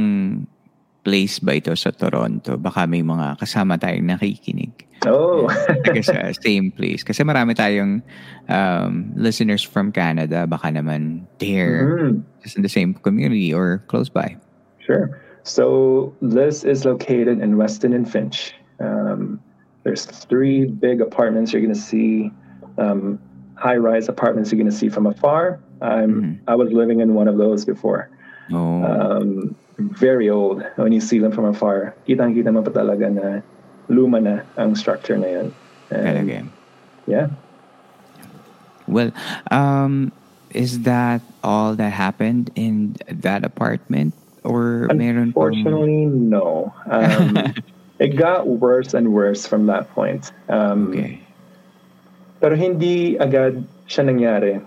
place ba ito sa Toronto? Baka may mga kasama tayong nakikinig. Oh. Taga sa same place. Kasi marami tayong um, listeners from Canada. Baka naman they're Mhm. just in the same community or close by. Sure. So this is located in Weston and Finch. Um, there's three big apartments you're going to see, um, high-rise apartments you're going to see from afar. I'm I was living in one of those before. Oh, Um, very old. When you see them from afar, kitang-kita mo pa talaga na luma na ang structure na yun. And, talaga. Yeah. Well, um, is that all that happened in that apartment? Or meron pang... Unfortunately, no. Um, it got worse and worse from that point. Um, Okay. Pero hindi agad siya nangyari.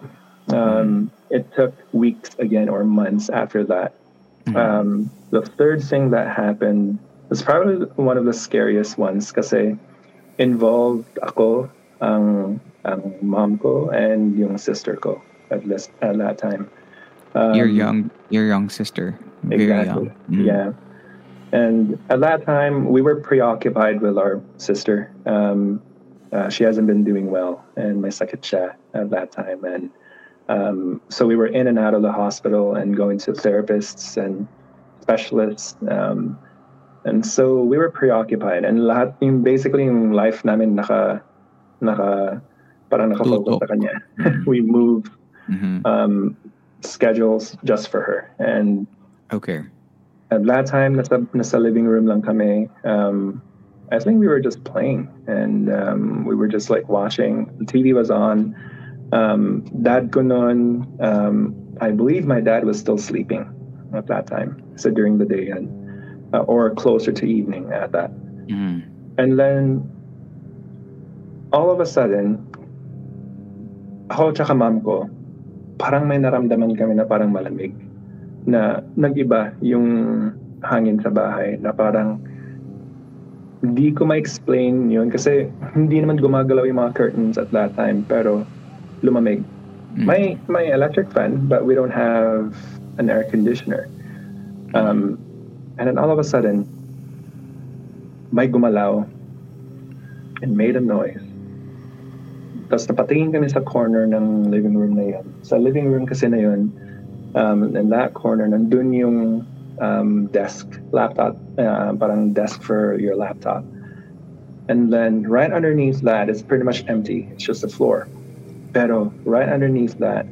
Um, it took weeks again or months after that. Um, the third thing that happened was probably one of the scariest ones kasi involved ako, ang, ang mom ko, and yung sister ko at, this, at that time. Um, your young, your young sister. Very Exactly. young. Mm. Yeah. And at that time, we were preoccupied with our sister. Um, uh, she hasn't been doing well, and my second siya at that time. And um, so we were in and out of the hospital and going to therapists and specialists. Um, and so we were preoccupied. And lahat, yung basically, yung life namin naka, naka, parang nakafocus sa kanya. we moved Mhm. um, schedules just for her. And Okay. at that time, nasa, nasa living room lang kami. Um, I think we were just playing and um, we were just like watching. The TV was on. Um, dad ko noon, um, I believe my dad was still sleeping at that time. So during the day and, uh, or closer to evening at that. Mm. And then all of a sudden, ako tsaka mom ko, parang may naramdaman kami na parang malamig. Na nag-iba yung hangin sa bahay. Na parang hindi ko ma-explain yun kasi hindi naman gumagalaw yung mga curtains at that time pero lumamig. May may electric fan but we don't have an air conditioner. Um, and then all of a sudden, may gumalaw and made a noise. Tapos napatingin kami sa corner ng living room na yun. Sa living room kasi na yun, um, in that corner, nandun yung um, desk, laptop, uh, parang desk for your laptop. And then right underneath that, it's pretty much empty. It's just the floor. Pero right underneath that,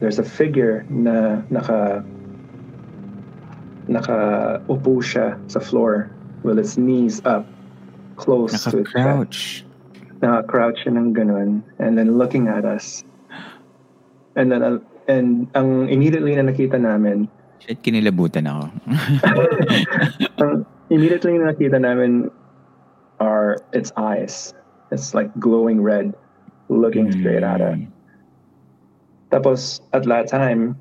there's a figure na naka naka upo siya sa floor with its knees up close to its chest. Naka-crouch. Naka-crouch siya ng ganun and then looking at us. And then uh, and ang immediately na nakita namin, Shit, kinilabutan ako. ang immediately na nakita namin are its eyes. It's like glowing red looking straight at us. Tapos, at that time,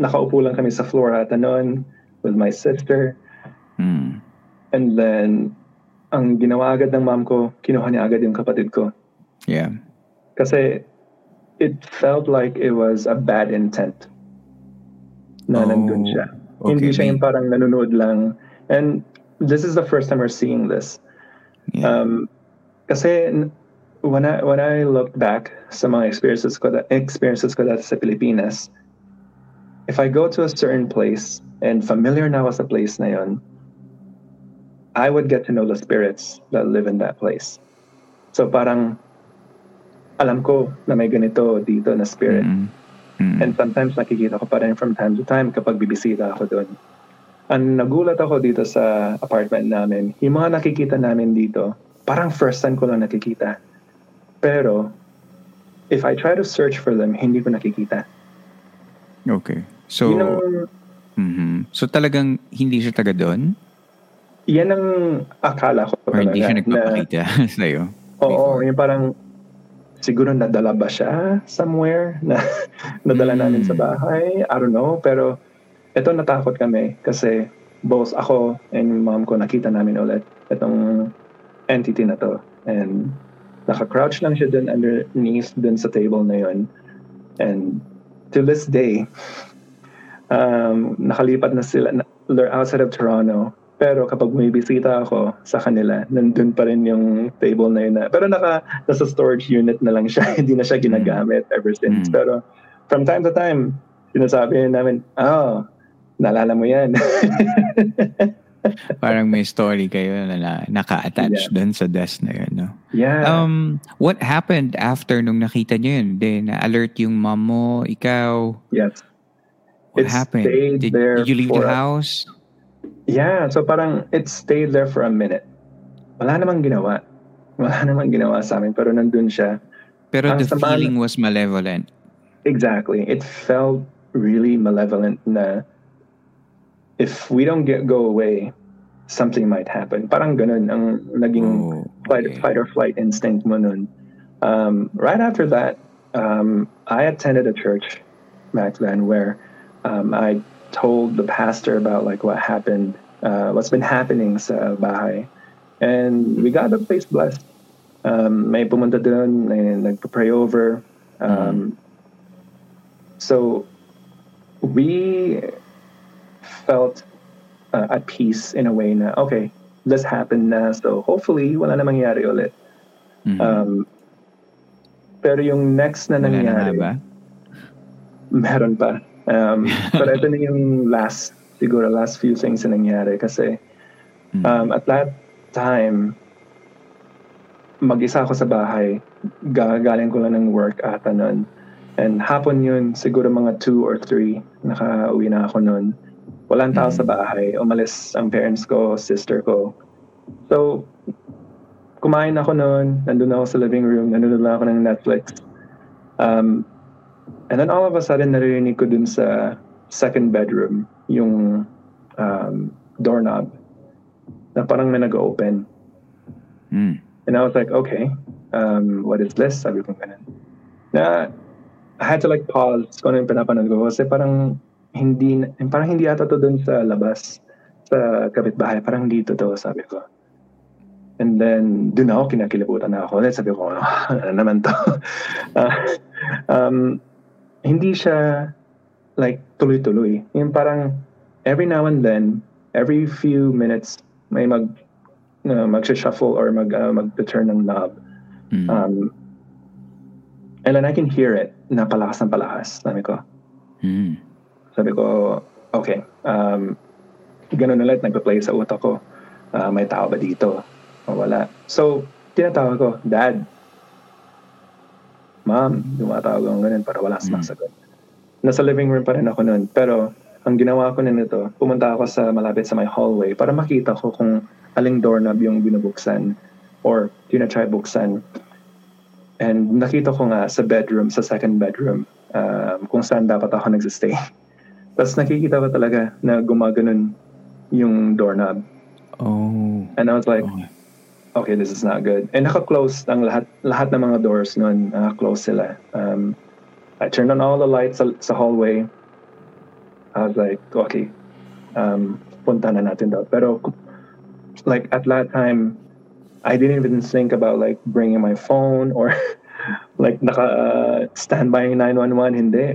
nakaupo lang kami sa floor at noon with my sister. Mm. And then, ang ginawa agad ng mom ko, kinuha niya agad yung kapatid ko. Yeah. Kasi, it felt like it was a bad intent na Oh, nandun siya. okay. Hindi siya yung parang nanonood lang. And this is the first time we're seeing this. Yeah. Um, kasi when I when I looked back sa mga experiences ko that experiences ko dati sa Pilipinas, if I go to a certain place and familiar na ako sa place na yon, I would get to know the spirits that live in that place. So parang alam ko na may ganito dito na spirit. Mm. Mm. And sometimes nakikita ko pa rin from time to time kapag bibisita ako doon. Ang nagulat ako dito sa apartment namin, yung mga nakikita namin dito, parang first time ko lang nakikita. Pero, if I try to search for them, hindi ko nakikita. Okay. So, Yun ang, mhm. so talagang hindi siya taga doon? yan ang akala ko Or hindi siya talaga. na- nagpapakita sa'yo? Oo, yung parang siguro nadala ba siya somewhere na nadala namin sa bahay. I don't know. Pero ito natakot kami kasi both ako and mom ko nakita namin ulit itong entity na to. And naka-crouch lang siya dun underneath dun sa table na yun. And to this day, um, nakalipat na sila, na, they're outside of Toronto. Pero kapag may bisita ako sa kanila, nandun pa rin yung table na yun. Na, pero naka, nasa storage unit na lang siya. Hindi na siya ginagamit ever since. Mm. Pero from time to time, sinasabi namin, oh, naalala mo yan. Parang may story kayo na, na naka-attach Yeah. doon sa desk na yun, no? yeah. Um, what happened after nung nakita niyo yun? Then, na-alert yung mom mo, ikaw, yes. what It happened? stayed Did, there did you leave the for a- house? Yeah, so parang it stayed there for a minute. Wala namang ginawa. Wala namang ginawa sa amin, pero nandun siya. Pero Ang the sama- feeling was malevolent. Exactly. It felt really malevolent na if we don't get go away, something might happen. Parang ganun ang naging Oh, fight, okay. fight or flight instinct mo nun. Um, right after that, um, I attended a church back then where um, I told the pastor about like what happened, uh, what's been happening sa bahay. And we got the place blessed. Um, may pumunta doon, may nagpa-pray over. Um, So we felt uh, at peace in a way na, okay, this happened na, so hopefully wala na mangyari ulit. Mhm. Um, pero yung next na Wala na nangyari, meron pa. Um, pero ito na yung last, siguro last few things na nangyari kasi Mhm. um, at that time, mag-isa ako sa bahay. Gagaling ko lang ng work ata nun. And hapon yun, siguro mga 2 or 3, naka-uwi na ako nun. Walang tao sa bahay. Umalis ang parents ko, sister ko. So, kumain ako nun. Nandun ako sa living room. Nanonood lang ako ng Netflix. Um, and then all of a sudden, naririnig ko dun sa second bedroom yung um, doorknob na parang may nag-open. Mm. And I was like, okay, um, what is this? Sabi ko ganun. Na, I had to like pause kung ano yung pinapanood ko kasi parang hindi, parang hindi ata to dun sa labas, sa kapitbahay. Parang dito to, sabi ko. And then, dun ako, kinakilabutan na ako. Then sabi ko, ano, ano naman to? Ah, um, hindi siya like tuloy-tuloy. Yung parang every now and then, every few minutes, may mag uh, mag-shuffle or mag uh, mag-turn ng knob. Mm. Um, and then I can hear it na palakas ng palakas. Sabi ko, Mm. Sabi ko, okay. Um, ganun ulit, nagpa-play sa utak ko. Ah, may tao ba dito? O wala. So, tinatawag ko, Dad. Mom, tumatawag ako ganun para wala sumasagot. Nasa living room pa rin ako noon. Pero, ang ginawa ko na nito, pumunta ako sa malapit sa my hallway para makita ko kung aling doorknob yung binubuksan or tinatry buksan. And nakita ko nga sa bedroom, sa second bedroom, um, kung saan dapat ako nagsistay. Tapos nakikita ko talaga na gumaganon yung doorknob. Oh. And I was like, Okay. okay, this is not good. And naka-close ang lahat, lahat ng mga doors nun, naka-close sila. Um, I turned on all the lights sa, sa hallway. I was like, okay, um, punta na natin daw. Pero, like, at that time, I didn't even think about, like, bringing my phone or, like, naka, uh, standby yung 911. Hindi.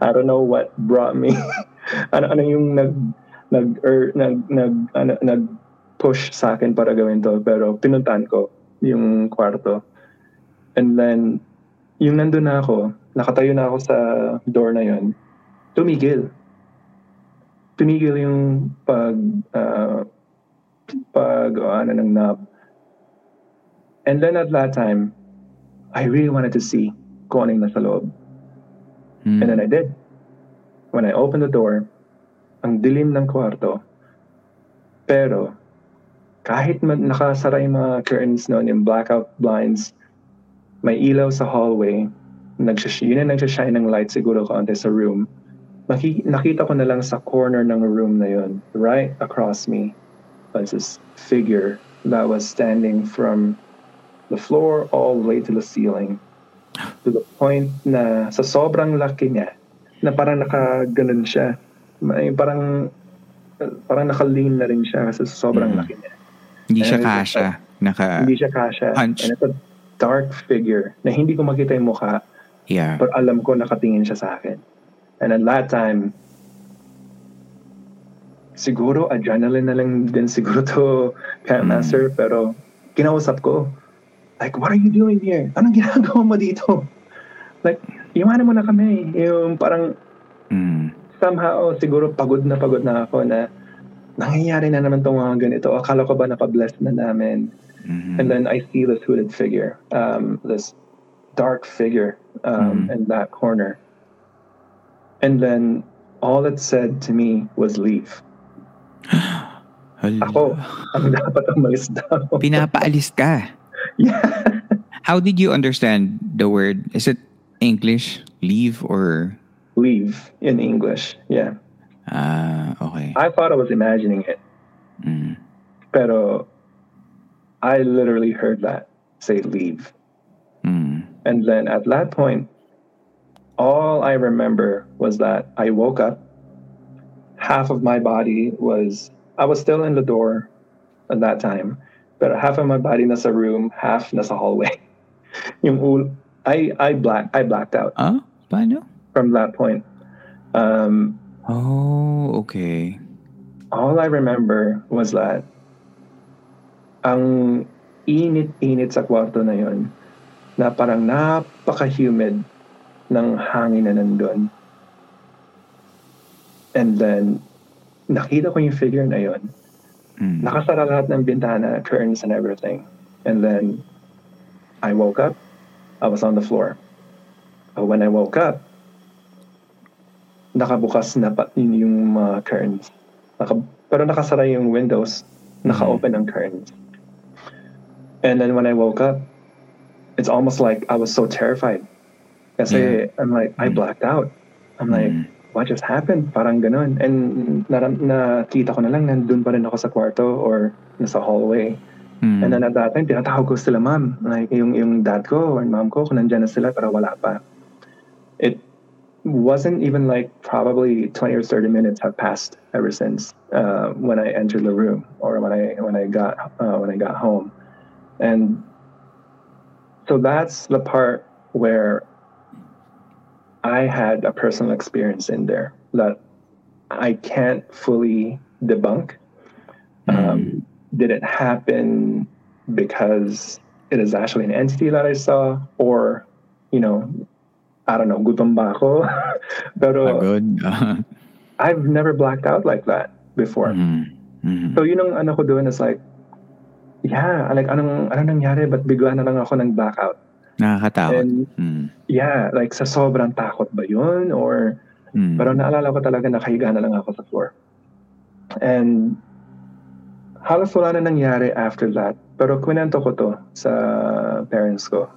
I don't know what brought me. ano, ano yung nag, nag, er, nag, nag, ano, nag, push sa akin para gawin to. Pero pinuntahan ko yung kwarto. And then, yung nandun na ako, nakatayo na ako sa door na yon tumigil. Tumigil yung pag, uh, pag, o ano ng knob. And then at that time, I really wanted to see kung ano yung nasa loob. Mm. And then I did. When I opened the door, ang dilim ng kwarto. Pero, kahit nakasara yung mga curtains noon, yung blackout blinds, may ilaw sa hallway, nagsas yun ang nagsashine ng light siguro konti sa room. Maki- nakita ko na lang sa corner ng room na yun, right across me, was this figure that was standing from the floor all the way to the ceiling to the point na sa sobrang laki niya na parang nakaganon siya. May parang parang naka-lean na rin siya kasi sa sobrang Mm. laki niya. Hindi siya And kasha. Naka, hindi siya kasha. punch. And it's a dark figure na hindi ko makita yung mukha yeah. pero alam ko nakatingin siya sa akin. And at that time, siguro adrenaline na lang din siguro to Camp Mm. Master, pero kinausap ko, like, what are you doing here? Anong ginagawa mo dito? Like, iwanan mo na kami. Yung parang Mm. somehow siguro pagod na pagod na ako na nangyayari na naman itong mga ganito. Akala ko ba napabless na namin? Mhm. And then I see this hooded figure, um, this dark figure um, in that corner. And then all it said to me was leave. Ako, ang dapat umalis daw. Pinapaalis ka. Yeah. How did you understand the word? Is it English? Leave or... Leave in English. Yeah. Ah, okay. I thought I was imagining it. Mm. Pero I literally heard that say leave. Mm. And then at that point, all I remember was that I woke up. Half of my body was, I was still in the door at that time, but half of my body nasa room, half nasa hallway. Yung ul- I, I, black, I blacked out Ah, paano? from that point. Um, Oh, okay. all I remember was that ang init-init sa kwarto na yon na parang napaka-humid ng hangin na nandun. And then, nakita ko yung figure na yon. Mm. Nakasara lahat ng bintana, curtains and everything. And then, I woke up. I was on the floor. But when I woke up, nakabukas na pa yun yung mga curtains. Naka, pero nakasara yung windows. Naka-open ang curtains. And then when I woke up, it's almost like I was so terrified. Kasi I'm like, I blacked out. I'm like, Mm. What just happened? Parang ganun. And naram, nakita ko na lang, nandun pa rin ako sa kwarto or nasa hallway. Mm. And then at that time, tinatawag ko sila ma'am. Like, yung, yung dad ko or mom ko, kung nandyan na sila, pero wala pa. It wasn't even like probably 20 or 30 minutes have passed ever since uh, when I entered the room or when I when I got uh, when I got home, and so that's the part where I had a personal experience in there that I can't fully debunk. Um, did it happen because it is actually an entity that I saw, or you know, I don't know, gutom ba ako? Pero. Ah. I've never blacked out like that before. Mm. Mhm. So yun ang ano ko doon is like, yeah, like anong anong nangyari? But bigla na lang ako nang blackout. Nakakatakot. And Mm. yeah, like sa sobrang takot ba yun? Or Mm. Pero naalala ko talaga nakahiga na lang ako sa floor. And halos wala na nangyari after that. Pero kwento ko to sa parents ko.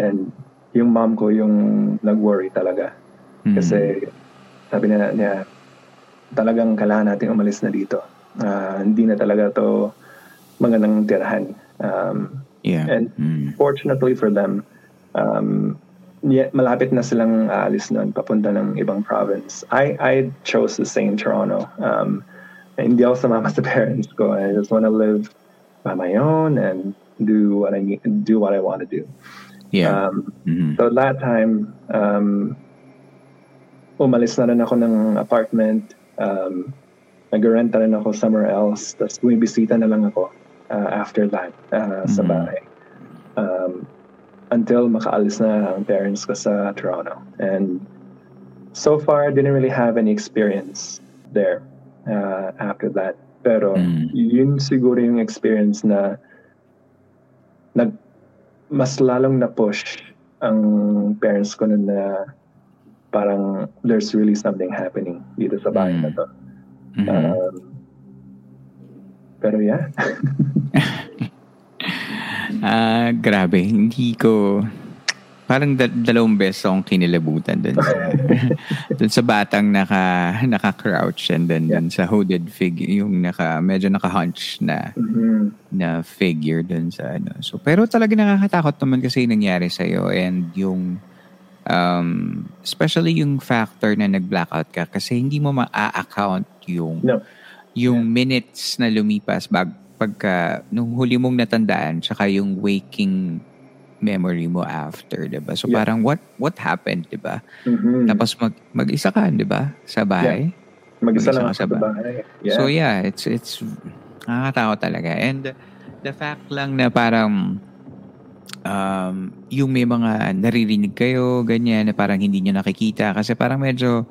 And yung mom ko yung nag-worry talaga. Mm. Kasi sabi na niya, talagang kailangan natin umalis na dito. Ah, hindi na talaga to magandang tirahan. Um, yeah. and Mm. fortunately for them, um, yeah, malapit na silang aalis nun, papunta ng ibang province. I, I chose to stay in Toronto. Um, hindi ako sumama sa parents ko. I just want to live by my own and do what I need, do what I want to do. Yeah. Um, Mhm. so that time, um, umalis na rin ako ng apartment. Um, nag-rent na rin ako somewhere else. Tapos bumibisita na lang ako uh, after that uh, sa Mhm. bahay. Um, until makaalis na ang parents ko sa Toronto. And so far, I didn't really have any experience there uh, after that. Pero Mm. yun siguro yung experience na nag mas lalong na-push ang parents ko na parang there's really something happening dito sa bahay na to. Mhm. Um, pero yeah. Ah, grabe. Hindi ko... Parang da- dalawang beses akong kinilabutan dun sa, dun sa batang naka, naka-crouch and then dun sa hooded figure, yung naka, medyo naka-hunch na, Mhm. na figure dun sa ano. So, pero talaga nakakatakot naman kasi yung nangyari sa'yo and yung um, especially yung factor na nag-blackout ka kasi hindi mo ma-account yung No. Yung minutes na lumipas bag pagka nung huli mong natandaan tsaka yung waking memory mo after, 'di ba? So Yeah. parang what what happened, 'di ba? Mhm. Tapos mag mag-isa ka, 'di ba? Sa bahay. Mag-isa Mag-isa lang ako sa sa ba- bahay. Yeah. So yeah, it's it's nakakatakot talaga. And the fact lang na parang um, yung may mga naririnig kayo, ganyan, na parang hindi nyo nakikita. Kasi parang medyo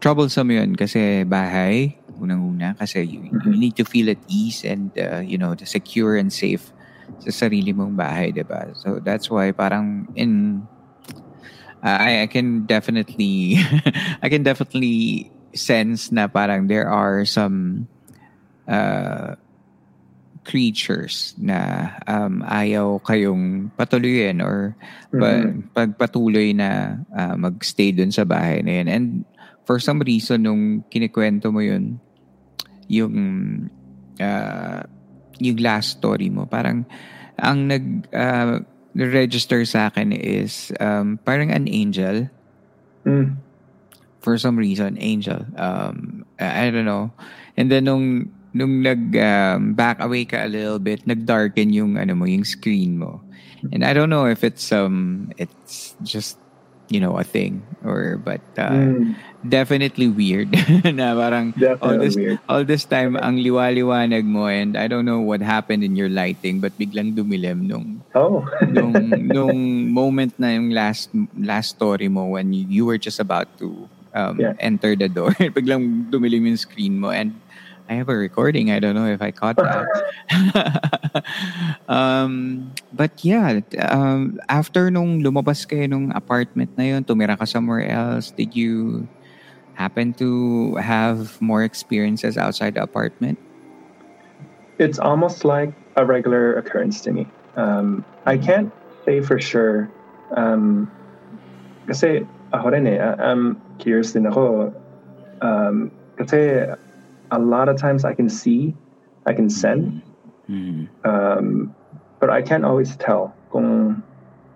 troublesome yun kasi bahay, unang-una, kasi you, you need to feel at ease and, uh, you know, secure and safe sa sarili mong bahay, diba? So that's why parang in uh, I, I can definitely I can definitely sense na parang there are some uh, creatures na um, ayaw kayong patuloyin or pa, pagpatuloy na uh, magstay dun sa bahay na yun. And for some reason, nung kinikwento mo yun, yung uh, yung last story mo, parang ang nag uh, register sa akin is um, parang an angel Mm. for some reason angel um I I don't know and then nung nung nag um, back away ka a little bit nagdarken yung ano mo yung screen mo and I don't know if it's um it's just you know a thing or but uh, Mm. Definitely weird na parang all Definitely this weird. all this time ang liwa-liwanag mo and I don't know what happened in your lighting but biglang dumilim nung Oh. nung nung moment na yung last last story mo when you, you were just about to um, Yeah. enter the door biglang dumilim yung screen mo and I have a recording I don't know if I caught that um but yeah um after nung lumabas kayo nung apartment na yun tumira ka somewhere else did you happen to have more experiences outside the apartment it's almost like a regular occurrence to me. Um, I can't say for sure. Um, kasi ako rin eh, uh, I'm curious din ako. Um, kasi a lot of times I can see, I can sense, mm. um, but I can't always tell kung,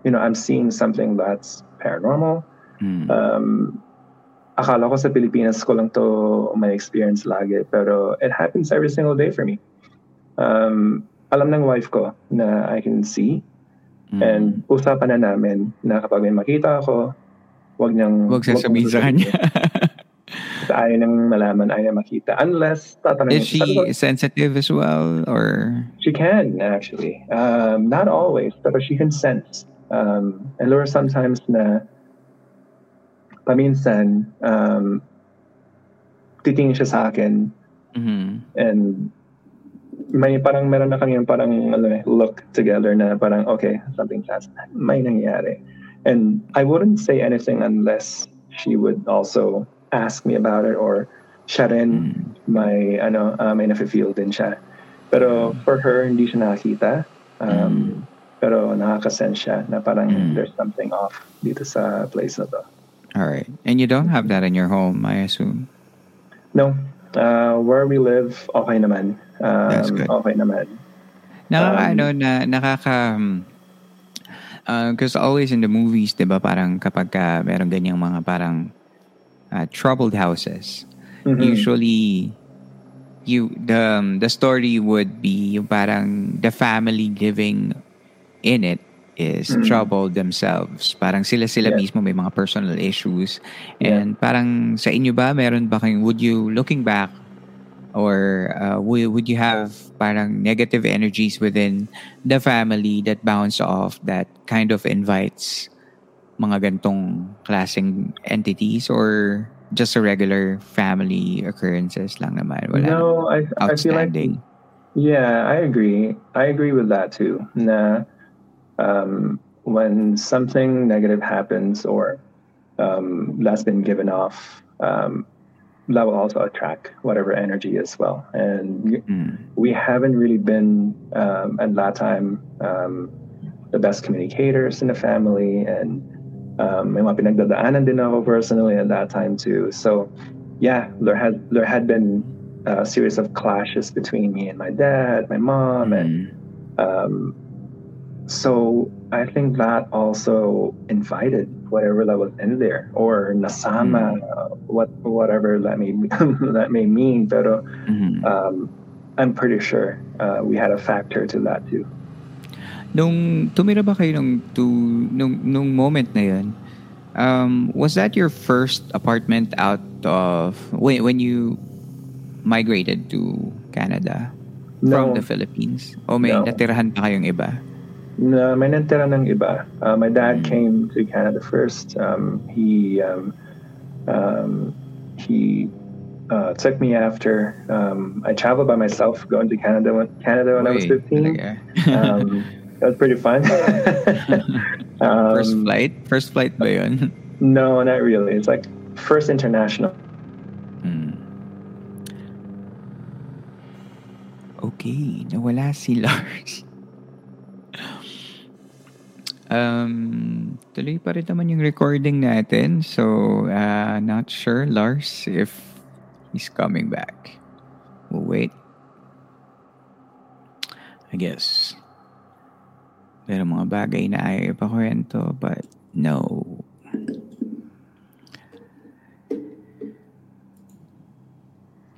you know, I'm seeing something that's paranormal. Mm. Um, akala ko sa Pilipinas ko lang to may experience lagi, pero it happens every single day for me. Um, alam ng wife ko na I can see Mm. and usapan na namin na kapag may makita ako, wag niyang Huwag sasabihin sa kanya. Ayaw nang malaman, ayaw makita. Unless tatanungin Is she sensitive as well, or She can actually. Um, not always, but she can sense. Um, and there are sometimes na paminsan um, titingin siya sa akin Mhm. and may parang meron na kami parang ano, eh, look together na parang okay, something has may nangyari. And I wouldn't say anything unless she would also ask me about it or siya rin may ano uh, may nafe-feel din siya. Pero for her hindi siya nakakita. Um, Pero nakaka-sense siya na parang there's something off dito sa place na to. All right, and you don't have that in your home, I assume. No, uh, where we live, okay naman. Um, That's good. Okay naman. Nakaka Um, ano na nakaka because always in the movies, 'di ba, parang kapag ka meron ganyang mga parang uh, troubled houses, Mhm. usually you the um, the story would be yung parang the family living in it is troubled themselves. Parang sila sila Yeah. mismo may mga personal issues. And parang sa inyo ba meron ba kayong would you looking back or uh, would, would you have parang negative energies within the family that bounce off that kind of invites mga gantong klaseng entities or just a regular family occurrences lang naman wala No, I, I feel like Yeah, I agree. I agree with that too. Na um, when something negative happens or um, that's been given off, um, that will also attract whatever energy as well. And Mm. we haven't really been um, at that time um, the best communicators in the family, and um, may mga pinagdadaanan din ako personally at that time too. So, yeah, there had there had been a series of clashes between me and my dad, my mom, and Mm. um, so I think that also invited whatever that was in there or nasama, uh, what whatever that may that may mean. Pero Mhm. um, I'm pretty sure uh, we had a factor to that too. Nung tumira ba kayo nung, to, nung, nung moment na yun, um, was that your first apartment out of when when you migrated to Canada from No. the Philippines? O may No. natirahan pa kayong iba? Na may natira ng iba. Uh, my dad Mm. came to Canada first. Um, he um, um, he uh, took me after. Um, I traveled by myself going to Canada when Canada when I was 15. talaga. Um, that was pretty fun. first flight? First flight ba yun? no, not really. It's like first international. Hmm. Okay, nawala si Lars. Um, tuloy pa rin naman yung recording natin. So, uh, not sure, Lars, if he's coming back. We'll wait. I guess. Pero mga bagay na ayaw ipakwento, but no.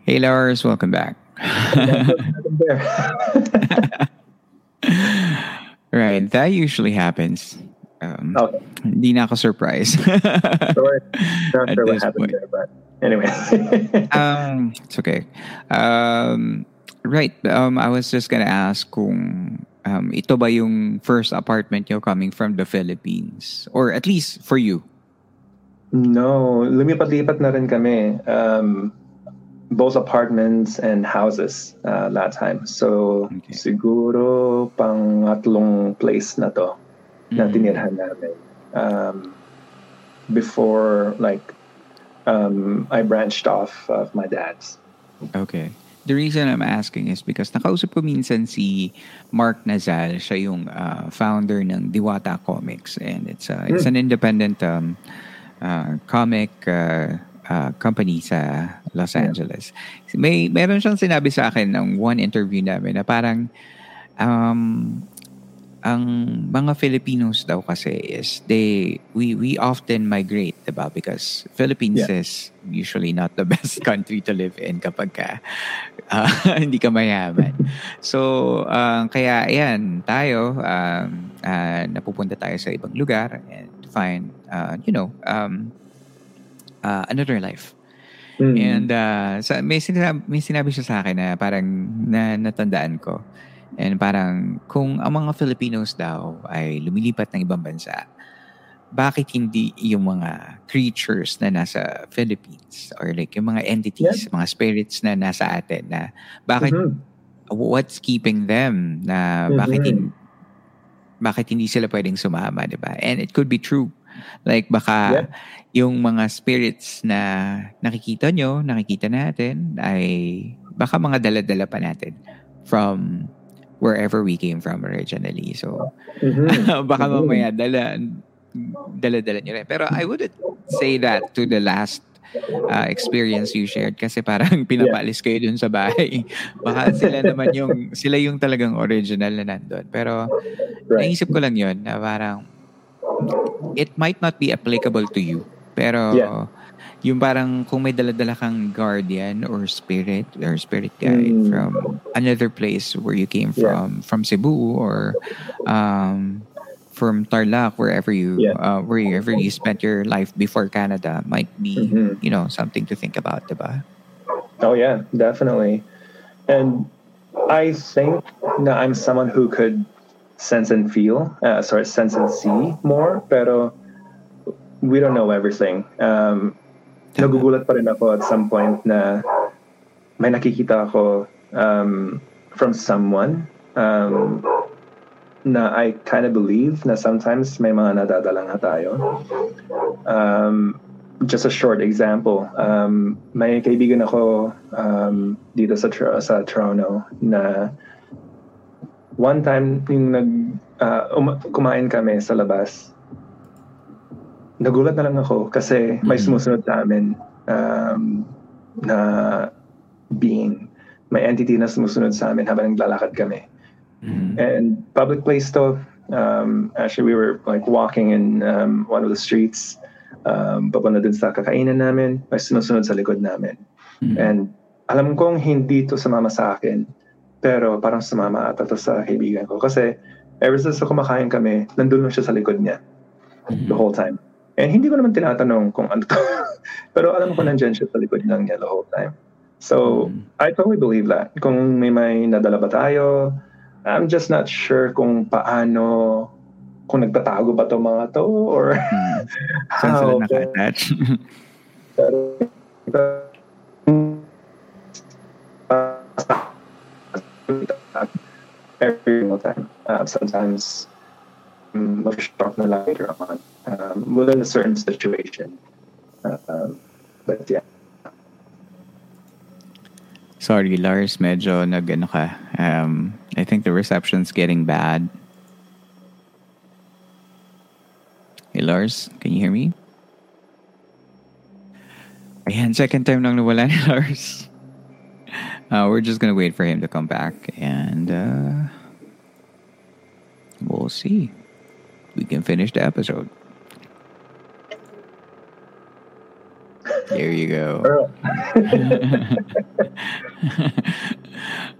Hey Lars, welcome back. right, that usually happens. Um, okay, Hindi na ako surprised. sorry. Not sure what happened point. there, but anyway. um, it's okay. Um, right, um, I was just gonna ask kung um, ito ba yung first apartment nyo coming from the Philippines? Or at least for you. No, lumipat-lipat na rin kami. Um, both apartments and houses uh, that time. So, Okay. siguro pangatlong place na to na Mm. tinirhan namin. Um, before, like, um, I branched off of my dad's. Okay. The reason I'm asking is because nakausap ko minsan si Mark Nazal. Siya yung uh, founder ng Diwata Comics. And it's, uh, it's an independent um, uh, comic uh, uh, company sa Los Angeles. May meron siyang sinabi sa akin ng one interview namin na parang um, ang mga Filipinos daw kasi is they we we often migrate, 'di ba? Because Philippines Yeah. is usually not the best country to live in kapag ka ah, hindi ka mayaman. So, ah, kaya ayan, tayo um, ah, napupunta tayo sa ibang lugar and find uh, you know, um, uh, another life. Mm. And uh, sa, may, sinabi, may sinabi siya sa akin na parang na, natandaan ko. And parang kung ang mga Filipinos daw ay lumilipat ng ibang bansa, bakit hindi yung mga creatures na nasa Philippines or like yung mga entities, mga spirits na nasa atin na bakit Mhm. what's keeping them na bakit Mhm. hin- bakit hindi sila pwedeng sumama, 'di ba? And it could be true. Like baka Yeah. yung mga spirits na nakikita nyo, nakikita natin ay baka mga dala-dala pa natin from wherever we came from originally. So Mhm. baka Mhm. mamaya dala dala-dala nyo rin. Pero I wouldn't say that to the last uh, experience you shared kasi parang pinapalis kayo dun sa bahay. Baka sila naman yung, sila yung talagang original na nandun. Pero Right. naisip ko lang yun na parang it might not be applicable to you. Pero Yeah. yung parang kung may dala-dala kang guardian or spirit or spirit guide Mm. from another place where you came Yeah. from, from Cebu or um, from Tarlac, wherever you Yeah. uh, wherever you spent your life before Canada, might be Mhm. you know something to think about, diba? Oh yeah, definitely. And I think that I'm someone who could sense and feel, uh, sorry, sense and see more. Pero we don't know everything. Um, nagugulat pa rin ako at some point na may nakikita ako um, from someone um, na I kind of believe na sometimes may mga nadadala nga tayo. Um, just a short example. Um, may kaibigan ako um, dito sa, sa Toronto na one time yung nag, uh, um- kumain kami sa labas, nagulat na lang ako kasi may Mhm. sumusunod sa amin um, na being. May entity na sumusunod sa amin habang naglalakad kami. Mhm. And public place to. Um, actually, we were like walking in um, one of the streets. Um, papunta dun sa kakainan namin. May sinusunod sa likod namin. Mhm. And alam kong hindi to sumama sa akin. Pero parang sumama ata to sa kaibigan ko. Kasi ever since kumakain kami, nandun lang siya sa likod niya the whole time. And hindi ko naman tinatanong kung ano to. Pero alam ko nandyan siya sa likod ng niya the whole time. So, mm. I totally believe that. Kung may may nadala ba tayo, I'm just not sure kung paano, kung nagtatago ba to mga to, or mm. Saan sila naka-attach? every time. Uh, sometimes shock na later on um, within a certain situation. Um, but yeah. Sorry, Lars, medyo nag ka. Um, I think the reception's getting bad. Hey, Lars, can you hear me? Ayan, second time nang nawala ni Lars. Uh, we're just gonna wait for him to come back and uh, we'll see. We can finish the episode. There you go.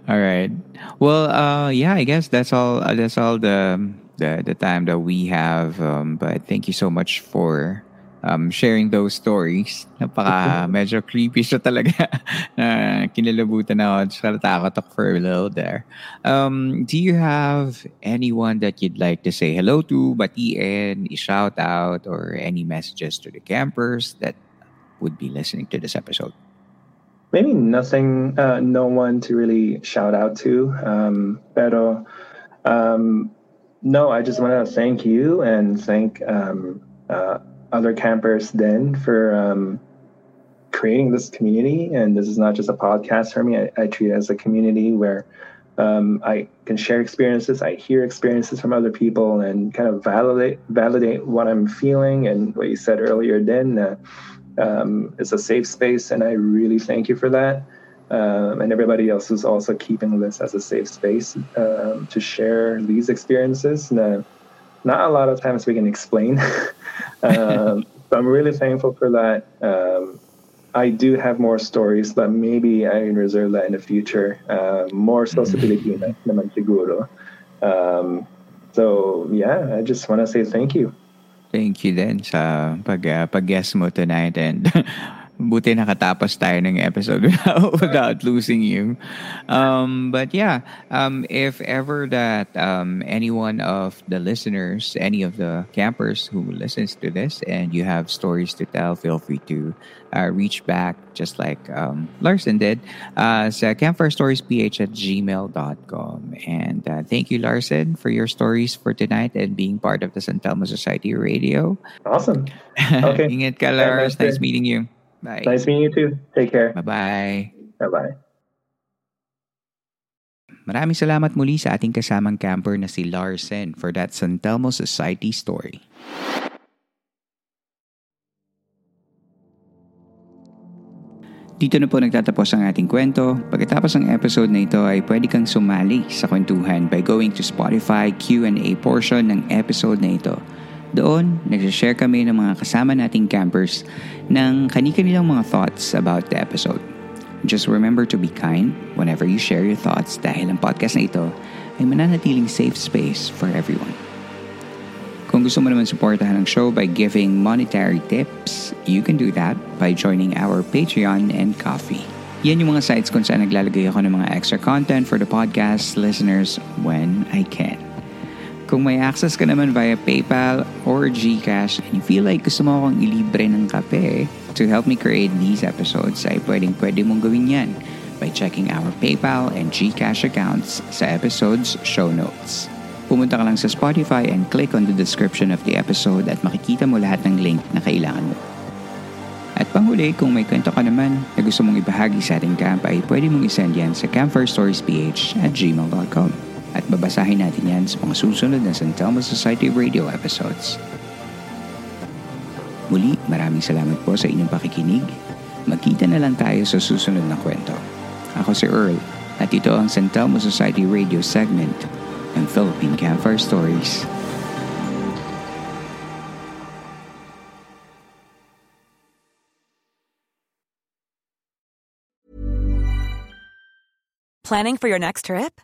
all right. Well, uh, yeah, I guess that's all. Uh, that's all the the the time that we have. Um, but thank you so much for um, sharing those stories. Napaka medyo creepy siya talaga. na kinalabutan ako. Just natakot ako for a little there. Um, do you have anyone that you'd like to say hello to, batiin, shout out, or any messages to the campers that would be listening to this episode? Maybe nothing, uh, no one to really shout out to. Um, pero, um, no, I just want to thank you and thank um, uh, other campers then for um, creating this community. And this is not just a podcast for me. I, I treat it as a community where um, I can share experiences. I hear experiences from other people and kind of validate validate what I'm feeling and what you said earlier. Then uh, um, it's a safe space, and I really thank you for that. Um, and everybody else who's also keeping this as a safe space um, to share these experiences. And, uh, not a lot of times we can explain. um, so I'm really thankful for that. Um, I do have more stories, but maybe I can reserve that in the future. Uh, more so sa Pilipinas naman siguro. Um, so yeah, I just want to say thank you. Thank you then sa pag, uh, pag-guest mo tonight and buti nakatapos tayo ng episode without losing you. Um, but yeah, um, if ever that um, any one of the listeners, any of the campers who listens to this and you have stories to tell, feel free to uh, reach back just like um, Larson did uh, sa campfirestoriesph at gmail.com. And uh, thank you, Larson, for your stories for tonight and being part of the San Telmo Society Radio. Awesome. Okay. Ingat ka, Lars. Nice meeting you. Bye. Nice meeting you too. Take care. Bye-bye. Bye-bye. Maraming salamat muli sa ating kasamang camper na si Larsen for that San Telmo Society story. Dito na po nagtatapos ang ating kwento. Pagkatapos ng episode na ito ay pwede kang sumali sa kwentuhan by going to Spotify Q&A portion ng episode na ito. Doon, nagsashare kami ng mga kasama nating campers ng kani-kanilang mga thoughts about the episode. Just remember to be kind whenever you share your thoughts dahil ang podcast na ito ay mananatiling safe space for everyone. Kung gusto mo naman supportahan ang show by giving monetary tips, you can do that by joining our Patreon and Coffee. Yan yung mga sites kung saan naglalagay ako ng mga extra content for the podcast listeners when I can. Kung may access ka naman via PayPal or GCash and you feel like gusto mo akong ilibre ng kape to help me create these episodes ay pwedeng pwede mong gawin yan by checking our PayPal and GCash accounts sa episode's show notes. Pumunta ka lang sa Spotify and click on the description of the episode at makikita mo lahat ng link na kailangan mo. At panghuli, kung may kwento ka naman na gusto mong ibahagi sa ating camp ay pwede mong isend yan sa campfirestoriesph at gmail.com at babasahin natin yan sa mga susunod na San Telmo Society Radio episodes. Muli, maraming salamat po sa inyong pakikinig. Magkita na lang tayo sa susunod na kwento. Ako si Earl at ito ang San Telmo Society Radio segment ng Philippine Campfire Stories. Planning for your next trip?